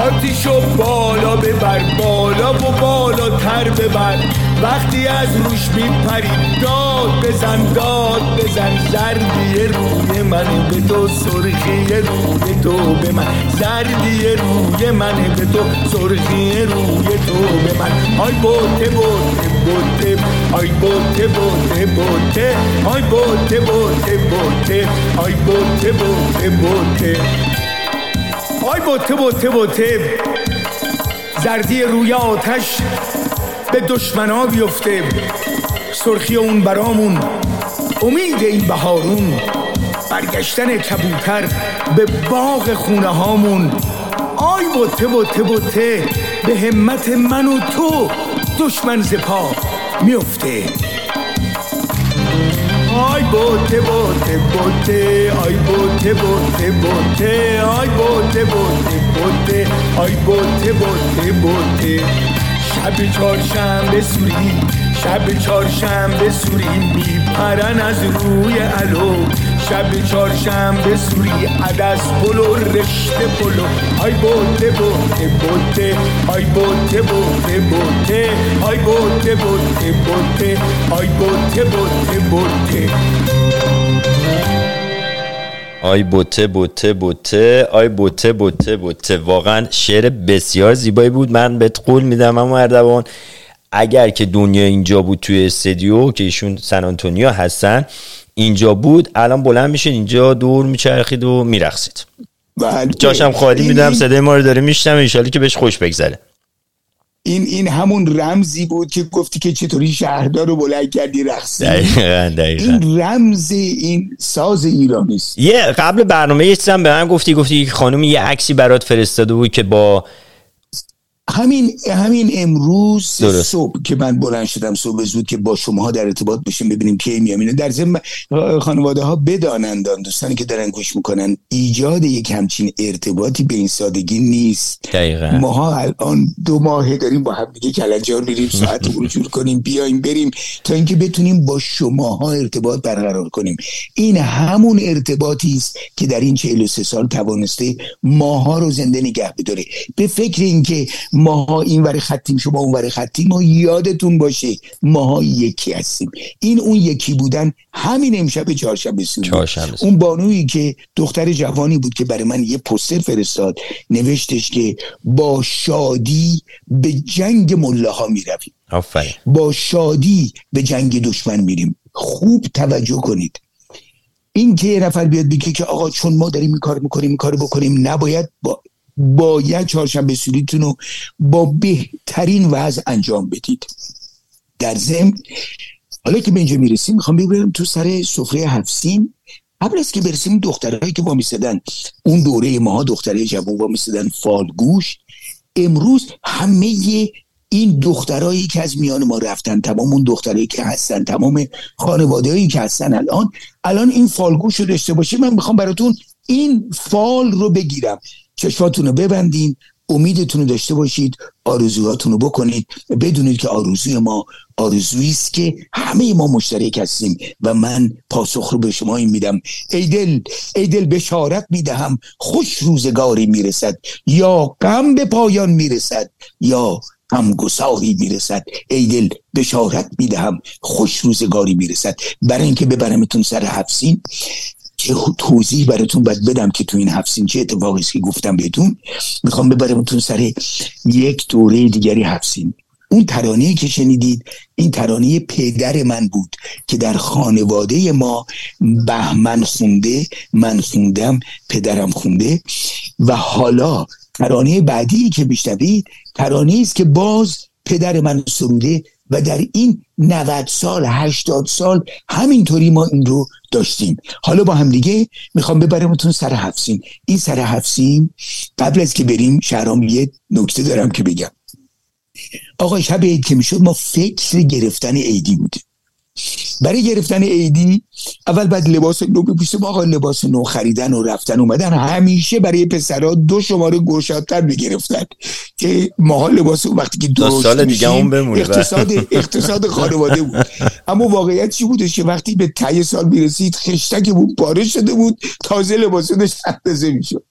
آتیشو بالا ببر بالا و بالاتر ببر. وقتی از روش میپری داد بزن داد بزن. زردی روی من به تو سرخی روی تو به من. زردی روی من به تو سرخی روی تو به من. آی بوته بوته بوته. آی بوته بوته بوته. آی بوته بوته بوته. آی بوته بوته بوته. آی بوته بوته بوته. زردی روی آتش به دشمنا بیفته. سرخی اون برامون. امید این بهارون. برگشتن کبوتر به باغ خونه هامون. آی بوته بوته بوته. به همت من و تو دشمن زپا میفته. آی بوته بوته بوته آی بوته بوته بوته آی بوته بوته بوته آی بوته بوته بوته شب چهارشنبه سوری شب چهارشنبه سوری میپرن از روی علو شب چهارشنبه سوری عدس پلو رشته پلو. های بوته بوته بوته. های بوته بوته بوته. های بوته بوته بوته. های بوته بوته بوته. آی بوته بوته بوته. آی بوته بوته بوته. واقعا شعر بسیار زیبایی بود. من بهت قول میدم اما اردوان اگر که دنیا اینجا بود توی استودیو که ایشون سن آنتونیو هستن اینجا بود الان بلند میشید اینجا دور میچرخید و میرقصید بله. جاشم خالی این- میدم صدای ما رو داره میشنم انشالله که بهش خوش بگذره. این این همون رمزی بود که گفتی که چطوری شهردار رو بلند کردی رقصی؟ دقیقا دقیقا. این رمز این ساز ایرانی است یه قبل برنامه یه چیزم به من گفتی گفتی که خانم یه عکسی برات فرستاده بود که با همین همین امروز درست. صبح که من بلند شدم صبح زود که با شما در ارتباط باشیم ببینیم کی میام در ضمن خانواده ها بدانند دوستانی که دارن گوش می‌کنن ایجاد یک همچین ارتباطی به این سادگی نیست. دقیقا. ماها الان دو ماه داریم با هم دیگه کلنجار میریم ساعت رو جور کنیم بیایم بریم تا اینکه بتونیم با شماها ارتباط برقرار کنیم. این همون ارتباطی است که در این 43 سال توانسته ماها رو زنده نگه بداره. به فکر اینکه ماها این ور خطیم شما اون ور خطیم و یادتون باشه ماها یکی هستیم. این اون یکی بودن همین امشب چهارشنبه سوری. اون بانویی که دختر جوانی بود که برای من یه پستر فرستاد نوشتش که با شادی به جنگ ملاها می‌رویم. آفرین. با شادی به جنگ دشمن میریم. خوب توجه کنید. این که یه نفر بیاد بگه که آقا چون ما داریم این کار می‌کنیم این کار بکنیم نباید با باید چهارشنبه سوریتون رو با بهترین وضع انجام بدید. در ضمن حالا که به اینجا می‌رسیم می‌خوام ببرم تو سر سفره هفسین قبل از که برسیم دخترهایی که وامیستدن اون دوره ماها دختره جوان وامیستدن فالگوش امروز همه این دخترایی که از میان ما رفتن تمام اون دخترایی که هستن تمام خانوادهایی که هستن الان الان این فالگوش رو داشته باشید من می‌خوام براتون این فال رو بگیرم. چشماتون رو ببندین امیدتون رو داشته باشید آرزوهاتون رو بکنید. بدونید که آرزوی ما آرزویی است که همه ما مشترک هستیم و من پاسخ رو به شما این میدم. ای دل ای دل بشارت می‌دهم خوش روزگاری می‌رسد. یا غم به پایان می‌رسد یا غمگساری می‌رسد. ای دل بشارت می‌دهم خوش روزگاری می‌رسد. برای اینکه ببرمتون سر حفسین که توضیح براتون باید بدم که تو این هفسین چه اتفاقی است که گفتم بهتون. می‌خوام ببرمتون سر یک دوره دیگری هفسین اون ترانه که شنیدید این ترانه پدر من بود که در خانواده ما بهمن خونده من خوندم پدرم خونده. و حالا ترانه بعدی که میشنوید ترانه است که باز پدر من سروده و در این 90 سال 80 سال همینطوری ما این رو داشتیم. حالا با هم دیگه می‌خوام ببرمتون سر هفسین این سر هفسین قبل از که بریم شهرام یه نکته دارم که بگم. آقا شب عید که می‌شد ما فکر گرفتن عیدی بودیم. برای گرفتن عیدی اول بعد لباس نو بپوشیم آقا لباس نو خریدن و رفتن اومدن همیشه برای پسرها دو شماره گشادتر می‌گرفتن که ماها لباس اون وقتی که درست سال دیگه اون بمونه. اقتصاد اقتصاد خانواده بود. اما واقعیت چی بودش که وقتی به ته سال می‌رسید خشتکمون پاره شده بود تازه لباس داشت اندازه می‌شد.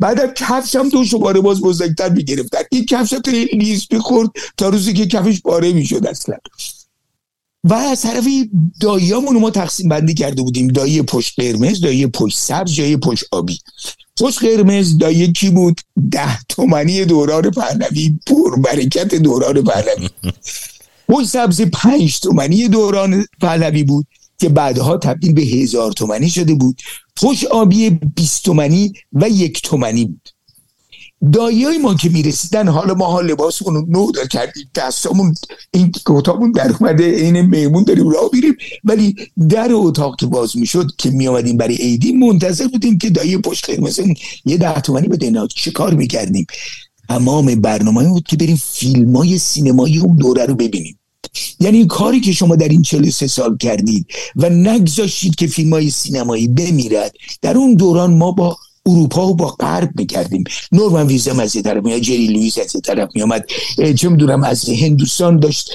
بعدم کفش هم دو شماره باز بزرگتر می‌گرفتن. این کفش تا لیز می‌خورد تا روزی که کفش پاره می‌شد اصلا. و از طرفی داییامون ما تقسیم بندی کرده بودیم. دایی پشت قرمز دایی پشت سبز دایی پشت آبی. پشت قرمز دایی کی بود؟ ده تومنی دوران پهلوی برکت دوران پهلوی. پشت سبز پنج تومنی دوران پهلوی بود که بعدها تبدیل به هزار تومنی شده بود. پشت آبی بیست تومنی و یک تومنی بود. دایی ما که می‌رسیدن حالا ما ها لباسمون رو نو در کردیم دستامون این اتاقمون در اومده این میمون داریم راه میریم. ولی در اتاق که باز می‌شد که می آمدیم برای عیدی منتظر بودیم که دایی پشت قرمزمون یه ده تومنی بده اینا. چه کار می‌کردیم؟ تمام برنامه بود که بریم فیلم های سینمایی اون دوره رو ببینیم. یعنی کاری که شما در این 43 سال کردید و نگذاشتید که فیلم های سینمایی بمیرد در اون دوران ما با اروپا رو با غرب می‌کردیم. نورمن ویزم از یه طرف میاد جری لویس از یه طرف میامد چه می‌دونم از هندوستان داشت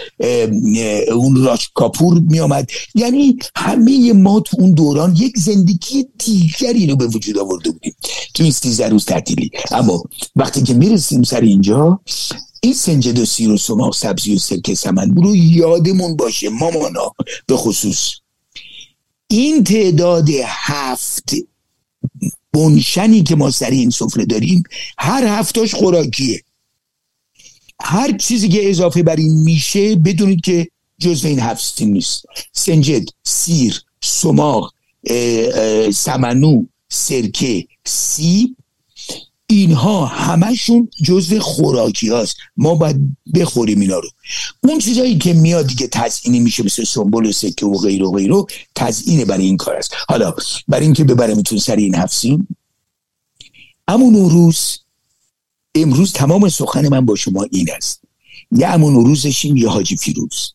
اون راج کاپور میامد یعنی همه ما تو اون دوران یک زندگی دیگری رو به وجود آورده بودیم. تو این سیزده روز تعطیلی. اما وقتی که می‌رسیم سر اینجا این سنجد و سیر و سماق سبزی و سرکه سمن رو یادمون باشه مامانا. به خصوص این تعداد هفت بنشنی که ما سر این سفره داریم هر هفتاش خوراکیه. هر چیزی که اضافه بر این میشه بدونید که جزو این هفت نیست. سنجد سیر سماق سمنو سرکه سیب اینها همشون جزو خوراکی هاست. ما باید بخوریم اینا رو. اون چیزایی که میاد دیگه تزئینی میشه مثل سنبول و سکه و غیر و غیر و تزئینه برای این کار است. حالا برای اینکه ببرمتون سر این هفسیم اما نوروز امروز تمام سخن من با شما این است. یه امون نوروزشیم یه حاجی فیروز.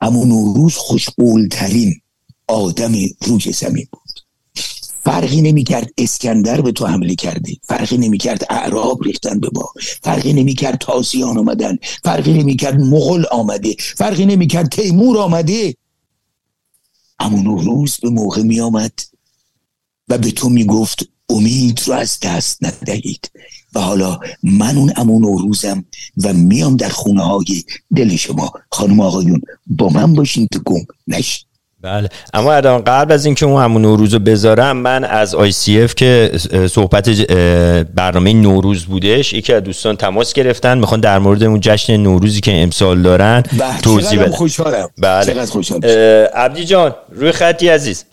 امون نوروز خوشقولترین آدم روی زمین بود. فرقی نمی‌کرد اسکندر به تو حمله کرده. فرقی نمی‌کرد اعراب ریختن به با فرقی نمی‌کرد تازیان آمدن. فرقی نمی‌کرد مغل آمده. فرقی نمی‌کرد تیمور آمده. اما روز به موقع میآمد و به تو می‌گفت امید رو از دست ندهید. و حالا من اون امون روزم و میام در خونه های دل شما. خانم آقایون با من باشین تو گم نشید بله. اما الان قبل از اینکه اون همون نوروز رو بذارم من از آی سی اف که صحبت برنامه نوروز بودش یکی از دوستان تماس گرفتن می‌خوان در مورد اون جشن نوروزی که امسال دارن توضیح بدن. خوشحالم. بله. عبدی جان روی خطی عزیز.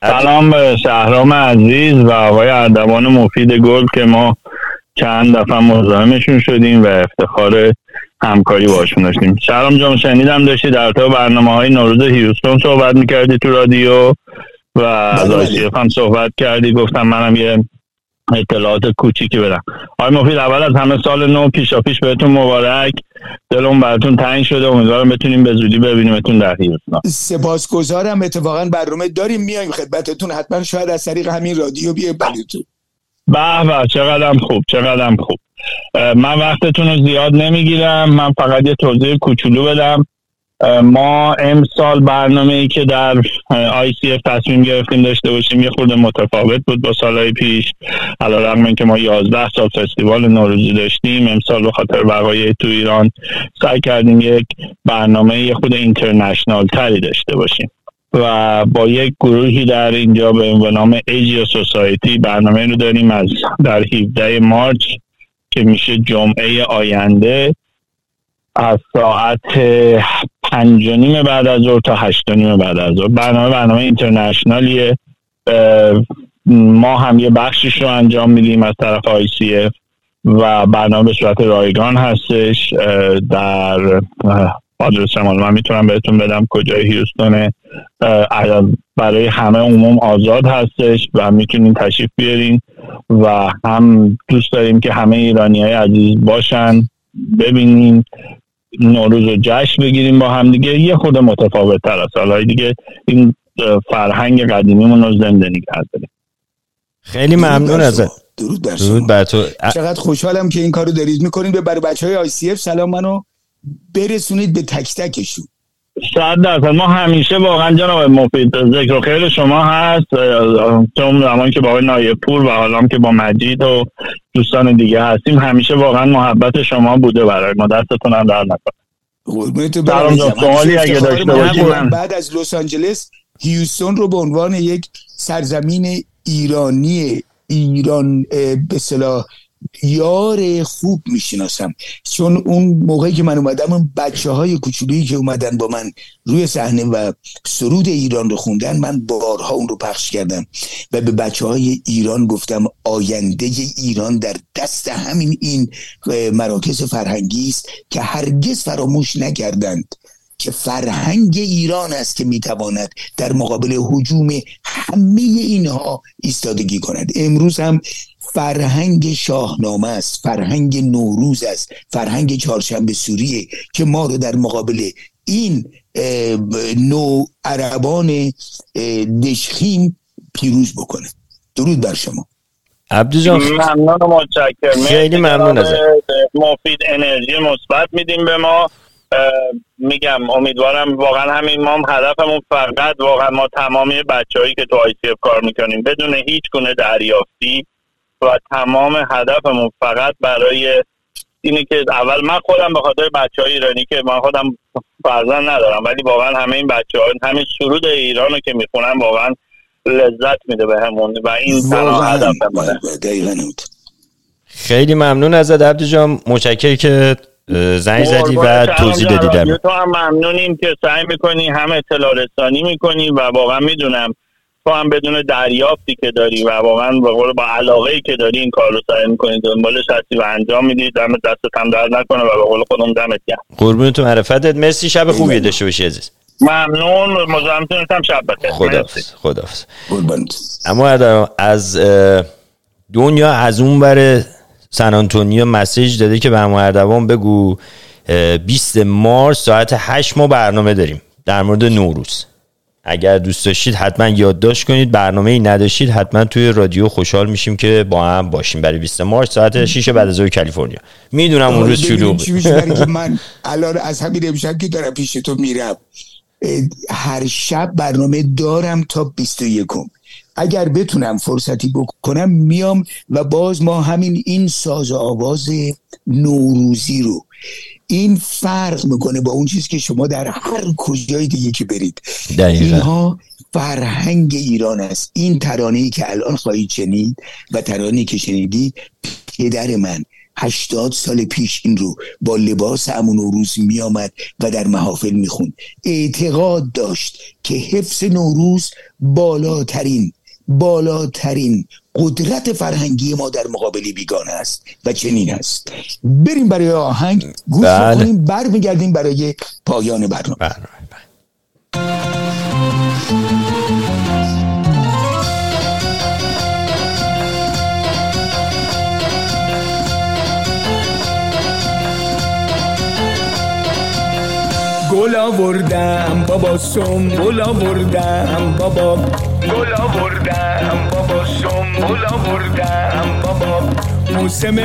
سلام به شهرام عزیز و آقای اردوان مفید گل که ما چند دفعه مزاحمشون شدیم و افتخار همکاری باشون داشتیم. شهرام جان شنیدم داشتی در تو برنامه های نوروز هیوستون صحبت می‌کردی تو رادیو و از آیسیف هم صحبت کردی گفتم منم یه اطلاعات کوچیکی بدم. آقای مفید اول از همه سال نو پیشا پیش بهتون مبارک. دلون براتون تنگ شده امیدوارم بتونیم به زودی ببینیمتون در هیوستون سپاسگزارم اتفاقا برنامه داریم میایم خدمتتون. حتما شاید از طریق همین رادیو بیه بلیتون به به چقدرم خوب چقدرم خوب. من وقتتون رو زیاد نمی‌گیرم. من فقط یه توضیح کوچولو بدم. ما امسال برنامه ای که در اف تصمیم گرفتیم داشته باشیم یه خورده متفاوت بود با سالهای پیش. علا رقم که ما 11 سال فستیوال نوروزی داشتیم. امسال به خاطر وقایع تو ایران سعی کردیم یک برنامه یه خود اینترنشنال تری داشته باشیم. و با یک گروهی در اینجا به نام ایجیا سوسایتی برنامه رو داریم از در 17 مارچ که میشه جمعه آینده از ساعت پنج نیم بعد از ظهر تا هشت نیم بعد از ظهر. برنامه برنامه اینترنشنالیه. ما هم یه بخشش رو انجام میدیم از طرف اف و برنامه به صورت رایگان هستش. در آدرس من می‌تونم بهتون بدم کجای هیوستونه برای همه عموم آزاد هستش و می‌تونین تشریف بیارین. و هم دوست داریم که همه ایرانی های عزیز باشن ببینین نوروز و جشن بگیریم با هم دیگه. یه خود متفاوت تر از سالهای دیگه این فرهنگ قدیمیمون رو زنده نگه خیلی ممنون ازت. درود بر, درود بر تو. چقدر خوشحالم که این کارو دارید می‌کنین به برای بچه های آی سی اف سلام منو برسونید به تک تکشون. صد درصد. ما همیشه واقعا جناب مفید ذکر خیر شما هست. چون زمان که با آقای نایب پور و حالا که با مجید و دوستان دیگه هستیم همیشه واقعا محبت شما بوده برای ما. دستتون هم در اگه داشته بعد از لس آنجلس هیوستون رو به عنوان یک سرزمین ایرانی ایران به صلاح یار خوب می‌شناسم. چون اون موقعی که من اومدم اون بچه های کوچولویی که اومدن با من روی صحنه و سرود ایران رو خوندن من بارها اون رو پخش کردم و به بچه های ایران گفتم آینده ایران در دست همین این مراکز فرهنگی است که هرگز فراموش نکردند که فرهنگ ایران است که می‌تواند در مقابل حجوم همه اینها ایستادگی کند. امروز هم فرهنگ شاهنامه است فرهنگ نوروز است فرهنگ چهارشنبه سوریه که ما رو در مقابل این نو عربان دشخیم پیروز بکنه. درود بر شما. عبدو جان ممنون متشکرم. خیلی ممنون ازت. مفید انرژی مثبت میدیم به ما. میگم امیدوارم واقعا همین ما هم هدفمون فقط واقعا ما تمامی بچههایی که تو آی کار می‌کنیم بدون هیچ گونه دریافتی و تمام هدفمون فقط برای اینه که اول من خودم به خاطر بچه های ایرانی که من خودم فرزند ندارم ولی واقعا همه این بچه ها همین سرود ایران رو که می‌خونن واقعا لذت میده به همون و این تنها دقیقا همینطور. خیلی ممنون ازت عبدو جان. متشکر که زنگ زدی و توضیح دادی در تو هم ممنونیم که سعی می‌کنی هم اطلاع رسانی می‌کنی و واقعا می‌دونم تو هم بدون دریافتی که داری و واقعا به قول با علاقه ای که داری این کار رو سعی می‌کنی دنبالش هستی و انجام میدی دم دستت هم درد نکنه و به قول خودم دمت گرم. قربون تو معرفتت مرسی. شب خوبی داشته باشی عزیز. ممنون. مزاحمتونم شب بخیر. خداحافظ قربانت اما از دنیا از اون بر سن آنتونیو مسیج داده که به اردوان بگو اه، 20 مارس ساعت 8 ما برنامه داریم. در مورد نوروز. اگر دوست داشتید حتما یادداشت کنید. برنامه ای نداشتید حتما توی رادیو خوشحال میشیم که با هم باشیم. برای 20 مارس ساعت 6 بعد از کالیفرنیا. می‌دونم اون روز ببینیم شلوغ چی میشه. برای که من الان از همین امشب که دارم پیش تو میرم هر شب برنامه دارم تا 21 اگر بتونم فرصتی بکنم میام و باز ما همین این ساز و آواز نوروزی رو این فرق می‌کنه با اون چیزی که شما در هر کجای دیگه که برید. دقیقا. اینها فرهنگ ایران است. این ترانه ای که الان خواهید شنید و ترانه که شنیدی پدر من هشتاد سال پیش این رو با لباس امون نوروز می آمد و در محافل می خوند اعتقاد داشت که حفظ نوروز بالاترین بالاترین قدرت فرهنگی ما در مقابل بیگانه است و چنین است بریم برای آهنگ گوش بله. کنیم برمیگردیم برای پایان برنامه برنامه بله. گل آوردم بابا سنبول آوردم بابا گل آوردم سنبول آوردم بابا. موسم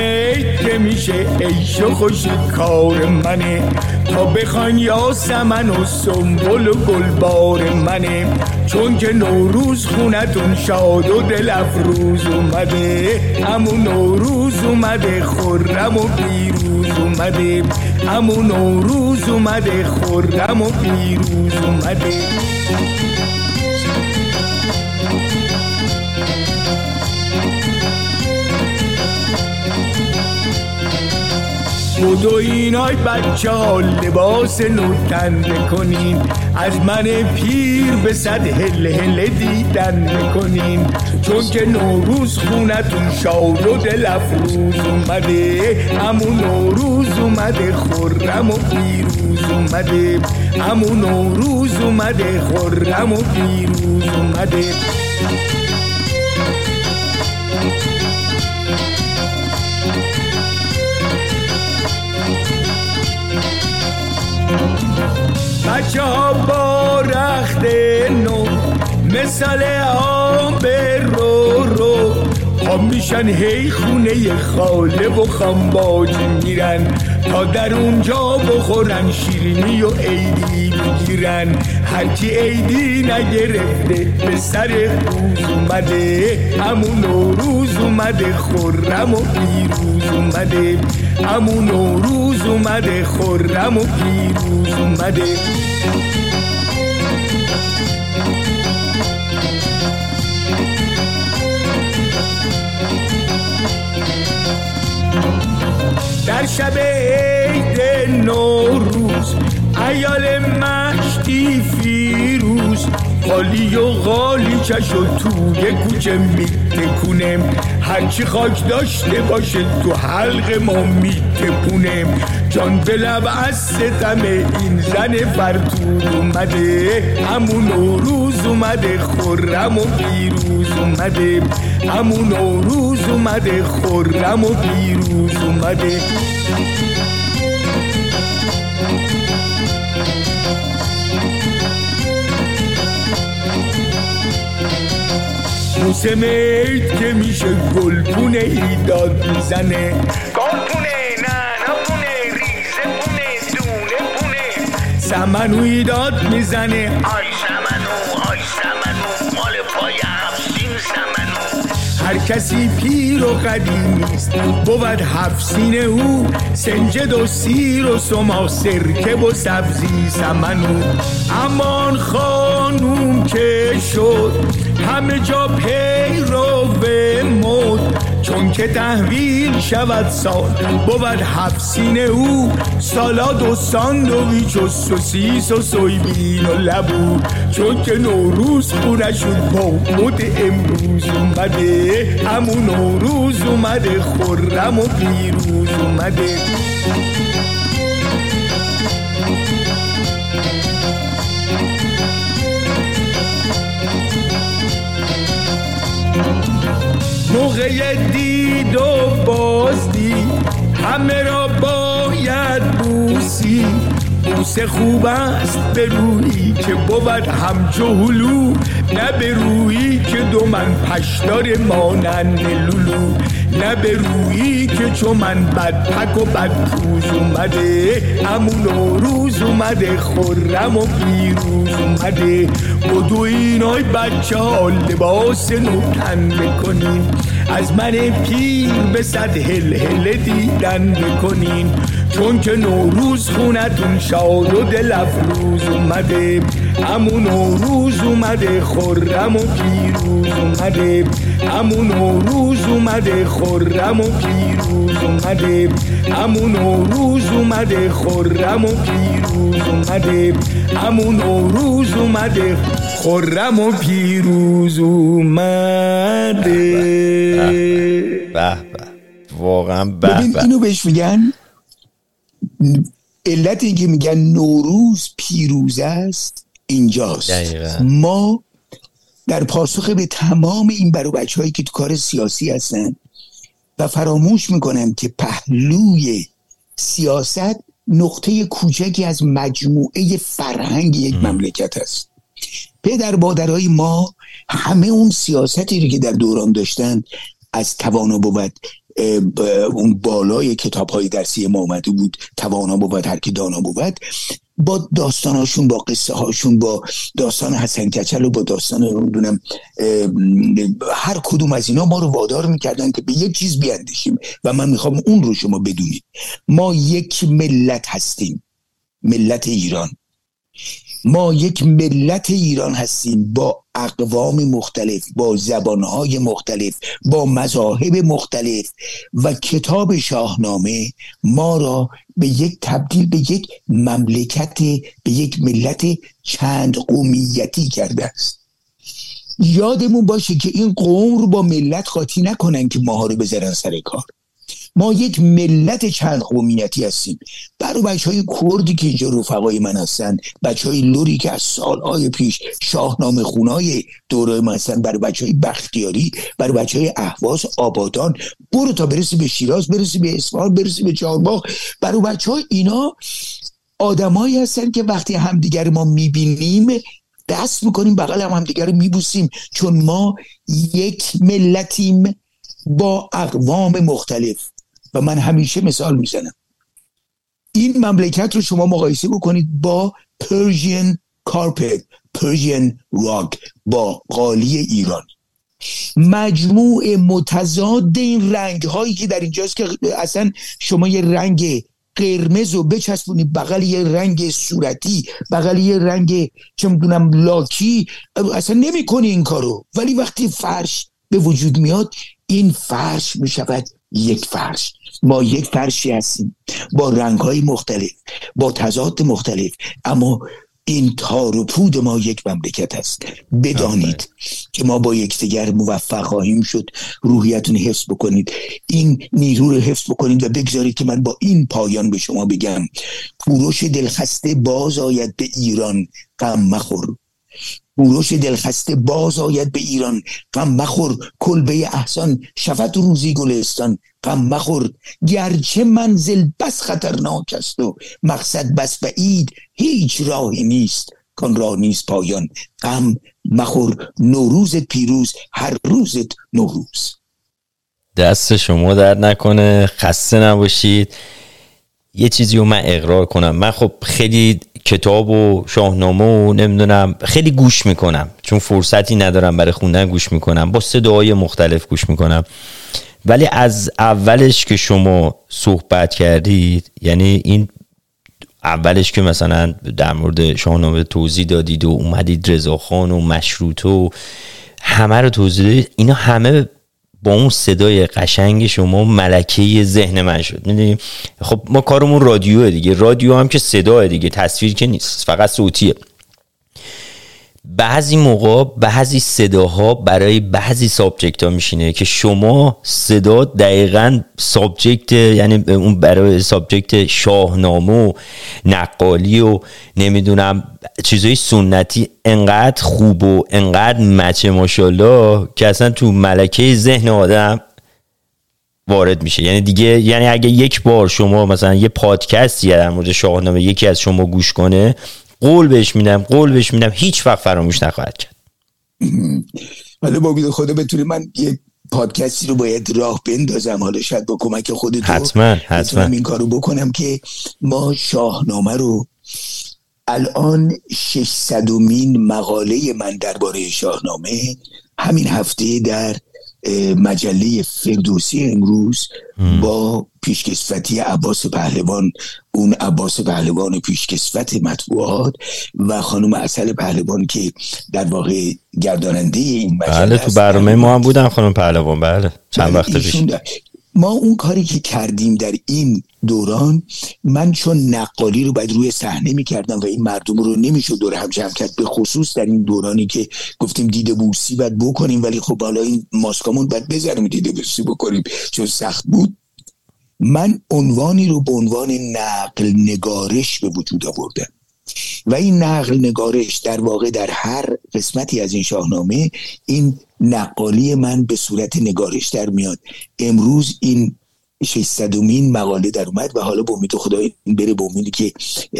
که میشه عیش و خوشی کار منه. تا بخوان یاسمن و سنبول و گلبار منه. چون که نوروز خونتون شاد و دل افروز اومده. همون نوروز اومده خرم و پیروز اومده. همون نوروز اومده خرم و پیروز اومده. بدو اینای بچه ها لباس نو تن کنین از من پیر به صد هل هل دیدن کنین چون که نوروز خونتون شاد و دل افروز اومده. همون نوروز اومده خرم و پیروز اومده. همون نوروز اومده خرم و پیروز اومده. ها با رخت نو مثل آب رو رو. پا میشن هی خونه خاله و خانباج میرن. در اونجا بخورن شیرینی و عیدی بگیرن هرچی عیدی نگرفته به سر روز اومده. همون نوروز اومده خرم و پیروز اومده. همون نوروز اومده خرم و پیروز اومده. در شب عید نوروز ایال مشتی فیروز. خالی و غالی و توی کوچه میتکونم. هرچی خاک داشته باشه تو حلق ما میتپونم جان به لب از ستم این زن فرتود اومده. همون نوروز اومده خرم و پیروز اومده. همون نوروز اومده خرم و پیروز اومده. موسه مید که میشه گلپونه ایداد می‌زنه. گلپونه نه نه ریزه پونه دونه پونه. سمنو ایداد می‌زنه. آی هر کسی پیر و قدیمیست بود هفسین او سنجد و سیر و سما سرکه و سبزی سمنو امان خانوم که شد همه جا پیرو به مد. چون که تحویل شود سال بود حفسین او. سالاد و ساندویچ و سوسیس و سویبین و لبو. چون که نوروز خونه شد با مد امروز اومده. همون نوروز اومده خورم و پیروز اومده. موقع بوسه خوب است. به روی که بود همچو هلو نه به روی که دو من پشدار مانند لولو. نه به روی که چو من بد پک و بد پوز اومده. همون روز اومده خورم و پیروز اومده. بدو اینای بچه ها لباس نو تن بکنیم از من پیر به صد هل هل دیدن بکنین چون که نوروز خونتون شاد و دل افروز اومده. همون نوروز اومده خورم و پیروز اومده. همون نوروز اومده خورم و پیروز اومده. همون نوروز اومده خورم و پیروز اومده. همون نوروز اومده خورم و پیروز اومده. به به واقعا به ببین به. اینو بهش میگن علت اینکه میگن نوروز پیروز است اینجاست. دقیقاً. ما در پاسخ به تمام این برو بچه هایی که تو کار سیاسی هستن و فراموش می‌کنن که پهلوی سیاست نقطه کوچکی از مجموعه فرهنگ یک مملکت است. پدر مادرای ما همه اون سیاستی رو که در دوران داشتن از توانا بود اون بالای کتاب های درسی ما آمده بود توانا بود هر کی دانا بود با داستاناشون با قصه هاشون با داستان حسن کچل و با داستان نمی‌دونم هر کدوم از اینا ما رو وادار می‌کردن که به یک چیز بیاندیشیم و من می‌خوام اون رو شما بدونید. ما یک ملت هستیم ملت ایران. ما یک ملت ایران هستیم با اقوام مختلف با زبانهای مختلف با مذاهب مختلف و کتاب شاهنامه ما را به یک تبدیل به یک مملکت به یک ملت چند قومیتی کرده است. یادمون باشه که این قوم رو با ملت قاطی نکنن که ماها رو بذارن سر کار. ما یک ملت چند قومیتی هستیم. برای بچه های کردی که اینجا رفقای من هستن بچه های لوری که از سالهای پیش شاهنامه خونای دوره من هستن برای بچه های بختیاری برای بچه های احواز آبادان برو تا برسی به شیراز برسی به اصفهان برسی به چهارباغ. برای بچه های اینا آدمایی هستن که وقتی همدیگر ما می‌بینیم دست می‌کنیم بغل هم همدیگر رو میبوسیم. چون ما یک ملتیم با اقوام مختلف. و من همیشه مثال می‌زنم. این مملکت رو شما مقایسه بکنید با پرژین کارپت پرژین راک با قالی ایران. مجموع متضاد این رنگ هایی که در اینجاست که اصلا شما یه رنگ قرمز رو بچسبونید بغل یه رنگ صورتی بغل یه رنگ چه می‌دونم لاکی اصلا نمی‌کنی این کارو. ولی وقتی فرش به وجود میاد این فرش می‌شود یک فرش. ما یک فرشی هستیم. با رنگ های مختلف با تضاد مختلف. اما این تار و پود ما یک مملکت است. بدانید که ما با یکدیگر موفق خواهیم شد روحیتون حفظ بکنید. این نیرو رو حفظ بکنید و بگذارید که من با این پایان به شما بگم. کوروش دلخسته باز آید به ایران غم مخور. کوروش دلخسته باز آید به ایران غم مخور. کلبه احسان شفت روزی گلستان. غم مخور. گرچه منزل بس خطرناک است و مقصد بس بعید هیچ راهی نیست. کان راه نیست پایان. غم مخور. نوروزت پیروز. هر روزت نوروز. دست شما در نکنه. خسته نباشید. یه چیزی رو من اقرار کنم. من خب خیلی کتاب و شاهنامه و نمی‌دونم خیلی گوش می‌کنم. چون فرصتی ندارم برای خوندن گوش می‌کنم. با صداهای مختلف گوش می‌کنم. ولی از اولش که شما صحبت کردید یعنی این اولش که مثلا در مورد شاهنامه توضیح دادید و اومدید رضاخان و مشروط و همه رو توضیح دادید اینا همه با اون صدای قشنگ شما ملکه ذهن من شد. می‌دونیم خب ما کارمون رادیوه دیگه. رادیو هم که صداه دیگه تصویر که نیست. فقط صوتیه. بعضی موقع بعضی صداها برای بعضی subject ها میشینه که شما صدا دقیقا subject یعنی اون برای subject شاهنامه و نقالی و نمی‌دونم چیزای سنتی انقدر خوب و انقدر match ه ماشالله که اصلا تو ملکه ذهن آدم وارد میشه. یعنی دیگه یعنی اگه یک بار شما مثلا یه پادکستی در مورد شاهنامه یکی از شما گوش کنه قول بهش میدم قول بهش میدم هیچ وقت فراموش نخواهد کرد. حالا با بید خدا بتونی من یه پادکستی رو باید راه بندازم حالا شاید با کمک خودت حتما حتما. این کارو بکنم که ما شاهنامه رو الان 600 مقاله من درباره شاهنامه همین هفته در مجله فردوسی امروز با پیشکسوتی عباس پهلوان اون عباس پهلوان پیشکسوت مطبوعات و خانم اصل پهلوان که در واقع گرداننده این مجله بله تو برنامه ما هم بودن خانم پهلوان بله چند بله، وقت پیش. ما اون کاری که کردیم در این دوران من چون نقالی رو باید روی صحنه می‌کردم و این مردم رو نمی‌شد دور هم جمع کرد به خصوص در این دورانی که گفتیم دیده بوسی باید بکنیم ولی خب حالا این ماسکامون باید بذاریم دیده بوسی بکنیم چون سخت بود. من عنوانی رو به عنوان نقل نگارش به وجود آوردم. و این نقل نگارش در واقع در هر قسمتی از این شاهنامه این نقالی من به صورت نگارش در میاد. امروز این 600 مقاله در اومد و حالا به امید خدا بره به امیدی که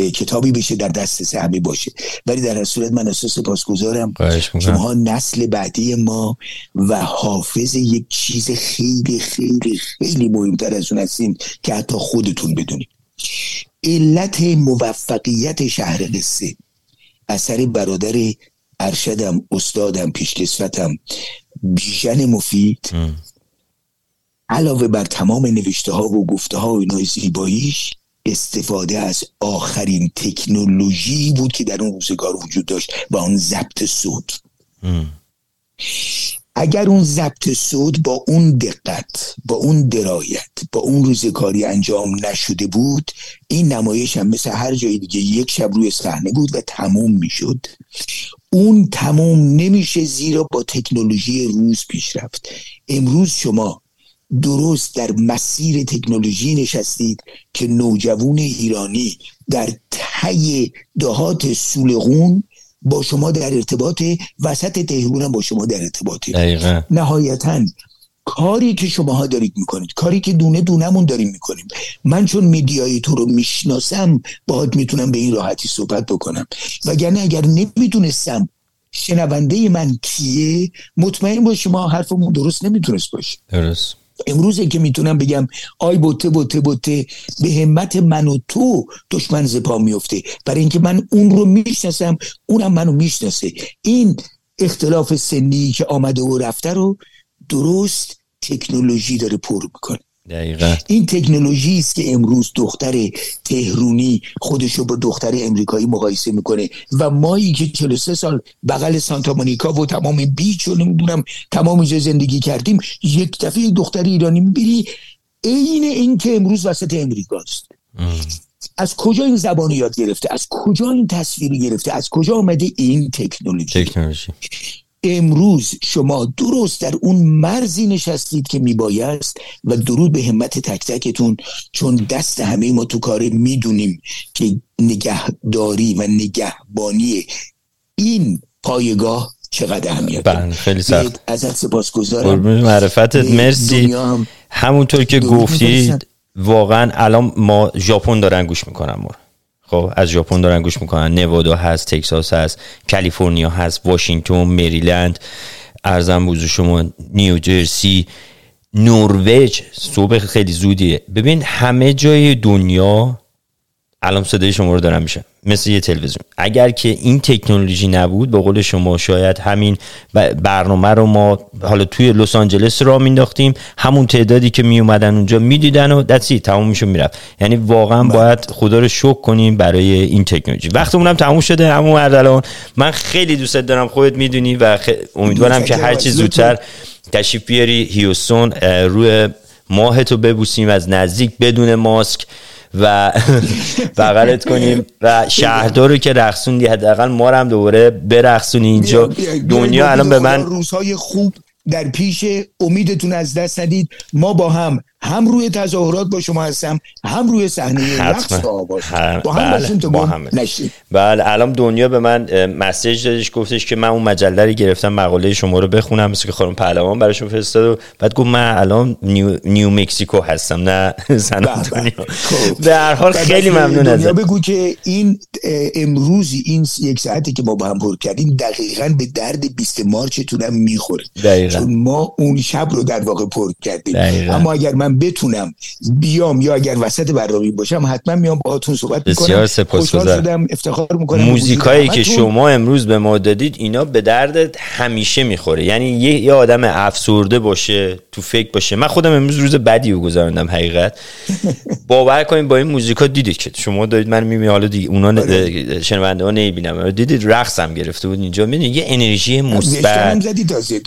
کتابی بشه در دست همه باشه. ولی در هر صورت من اساس سپاسگزارم. شما نسل بعدی ما و حافظ یک چیز خیلی خیلی خیلی مهمتر از اون هستین که حتی خودتون بدونید. علت موفقیت شهر قصه. اثر برادر ارشدم استادم پیشکسوتم بیژن مفید. علاوه بر تمام نوشته ها و گفته ها و اینای زیباییش استفاده از آخرین تکنولوژی بود که در اون روزگار وجود داشت و آن ضبط صوت. اگر اون ضبط صوت با اون دقت با اون درایت با اون روزگاری انجام نشده بود این نمایش هم مثل هر جای دیگه یک شب روی صحنه بود و تموم می‌شد. اون تموم نمیشه زیرا با تکنولوژی روز پیش رفت. امروز شما درست در مسیر تکنولوژی نشستید که نوجوان ایرانی در تی دهات سولغون با شما در ارتباط وسط تهرون با شما در ارتباطه. نهایتا کاری که شماها دارید می‌کنید کاری که دونه دونمون داریم می‌کنیم. من چون میدیای تو رو می‌شناسم باید می‌تونم به این راحتی صحبت بکنم. وگرنه اگر نمی‌دونستم شنونده من کیه مطمئن باش شما حرفمون درست نمی‌تونست باشه. درست. امروزه که می‌تونم بگم آی بوته بوته بوته به همت من و تو دشمن زپا میفته. برای اینکه من اون رو می‌شناسم اونم منو می‌شناسه. این اختلاف سنی که آمده و رفته رو درست تکنولوژی داره پر می‌کنه. دقیقا. این تکنولوژی است که امروز دختر تهرونی خودش رو با دختر امریکایی مقایسه می‌کنه و مایی که 43 سال بغل سانتا مونیکا و تمام بیچ و نمی‌دونم تمام جای زندگی کردیم یک دفعه دختر ایرانی می‌بینی عین این که امروز وسط امریکاست از کجا این زبان یاد گرفته؟ از کجا این تصویری گرفته؟ از کجا آمده این تکنولوژی؟ تکنولوژی. امروز شما درست در اون مرزی نشستید که میبایست و درود به همت تک تکتون چون دست همه ما تو کار می‌دونیم که نگهداری و نگهبانی این پایگاه چقدر اهمیت بله خیلی سخت. ازت سپاسگزارم. معرفتت. مرسی. همونطور که گفتید واقعا الان ما ژاپن دارن گوش می‌کنن ما خب از ژاپن دارن گوش می‌کنن. نوادا هست تکساس هست کالیفرنیا هست واشنگتن مریلند ارزم بوزو شما نیوجرسی نروژ. صبح خیلی زودیه. ببین همه جای دنیا الان صدای شما رو دارم میشه مثل یه تلویزیون. اگر که این تکنولوژی نبود به قول شما شاید همین برنامه رو ما حالا توی لس آنجلس را مینداختیم همون تعدادی که می اومدن اونجا می‌دیدن و دستی تموم میشون می‌رفت. یعنی واقعا بله. باید خدا رو شکر کنیم برای این تکنولوژی. اونم تموم شده همون اردلان من خیلی دوست دارم خودت می‌دونی و امیدوارم که هرچی زودتر تشریف بیاری. هیوستون روی ماه تو ببوسیم از نزدیک بدون ماسک. و بغلت کنیم و شهردار رو که رقصوندی حداقل ما هم دوباره برقصونی اینجا. دنیا الان به من روزهای خوب در پیش امیدتون از دست ندید. ما با هم هم روی تظاهرات با شما هستم هم روی صحنه رقص با هم بله. با هم بله الان دنیا به من مسیج دادش گفتش که من اون مجله رو گرفتم مقاله شما رو بخونم مثل که خانم پهلوان براشون فرستاد و بعد گفت من الان نیو, نیو مکسیکو هستم نه سن بله. خب. به هر حال خیلی ممنون ازت. بگو که این امروزی این یک ساعتی که ما با هم پر کردیم دقیقا به درد 20 مارچتون هم می‌خوره چون ما اون شب رو در واقع پر کردیم. اما اگر من بتونم بیام یا اگر وسط برنامه باشم حتما میام باهاتون صحبت می‌کنم. بسیار سپاسگزارم. افتخار می‌کنم. موزیکایی که شما امروز به ما دادید اینا به درد همیشه می‌خوره. یعنی یه, یه آدم افسرده باشه تو فکر باشه. من خودم امروز روز بدی رو گذراندم حقیقت. باور کنید با این موزیکا دیدید که شما دارید من می‌بینید حالا دیگه اونا آره. شنونده ها نمی‌بینم. دیدید رقصم گرفته بود اینجا. می‌بینید یه انرژی مثبت.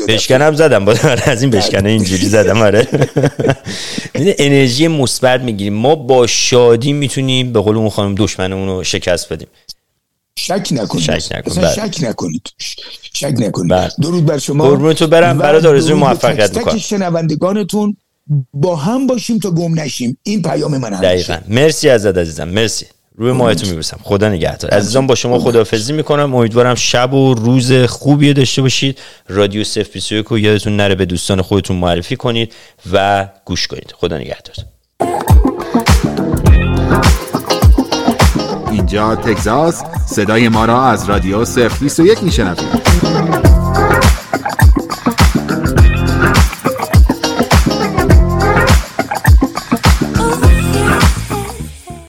بشکنم زدم. با از این بشکنه اینجوری زدم. آره. انرژی مثبت می‌گیریم. ما با شادی می‌تونیم به قول اون خانم دشمنمون رو شکست بدیم. شک نکنید. شک نکنید. بله. شک نکنید. شک نکنید. بله. درود بر شما. قربونتو برم. برات آرزوی موفقیت می‌کنم. شنوندگانتون. با هم باشیم تا گم نشیم. این پیام من دقیقاً. مرسی ازت عزیزم. مرسی. روی ماهتون میبوسم. خدا نگهدار. عزیزان با شما خداحافظی می‌کنم. امیدوارم شب و روز خوبی داشته باشید. رادیو سف 21 رو یادتون نره به دوستان خودتون معرفی کنید و گوش کنید. خدا نگهدار. اینجا تگزاس. صدای ما را از رادیو صف 21 میشنوید.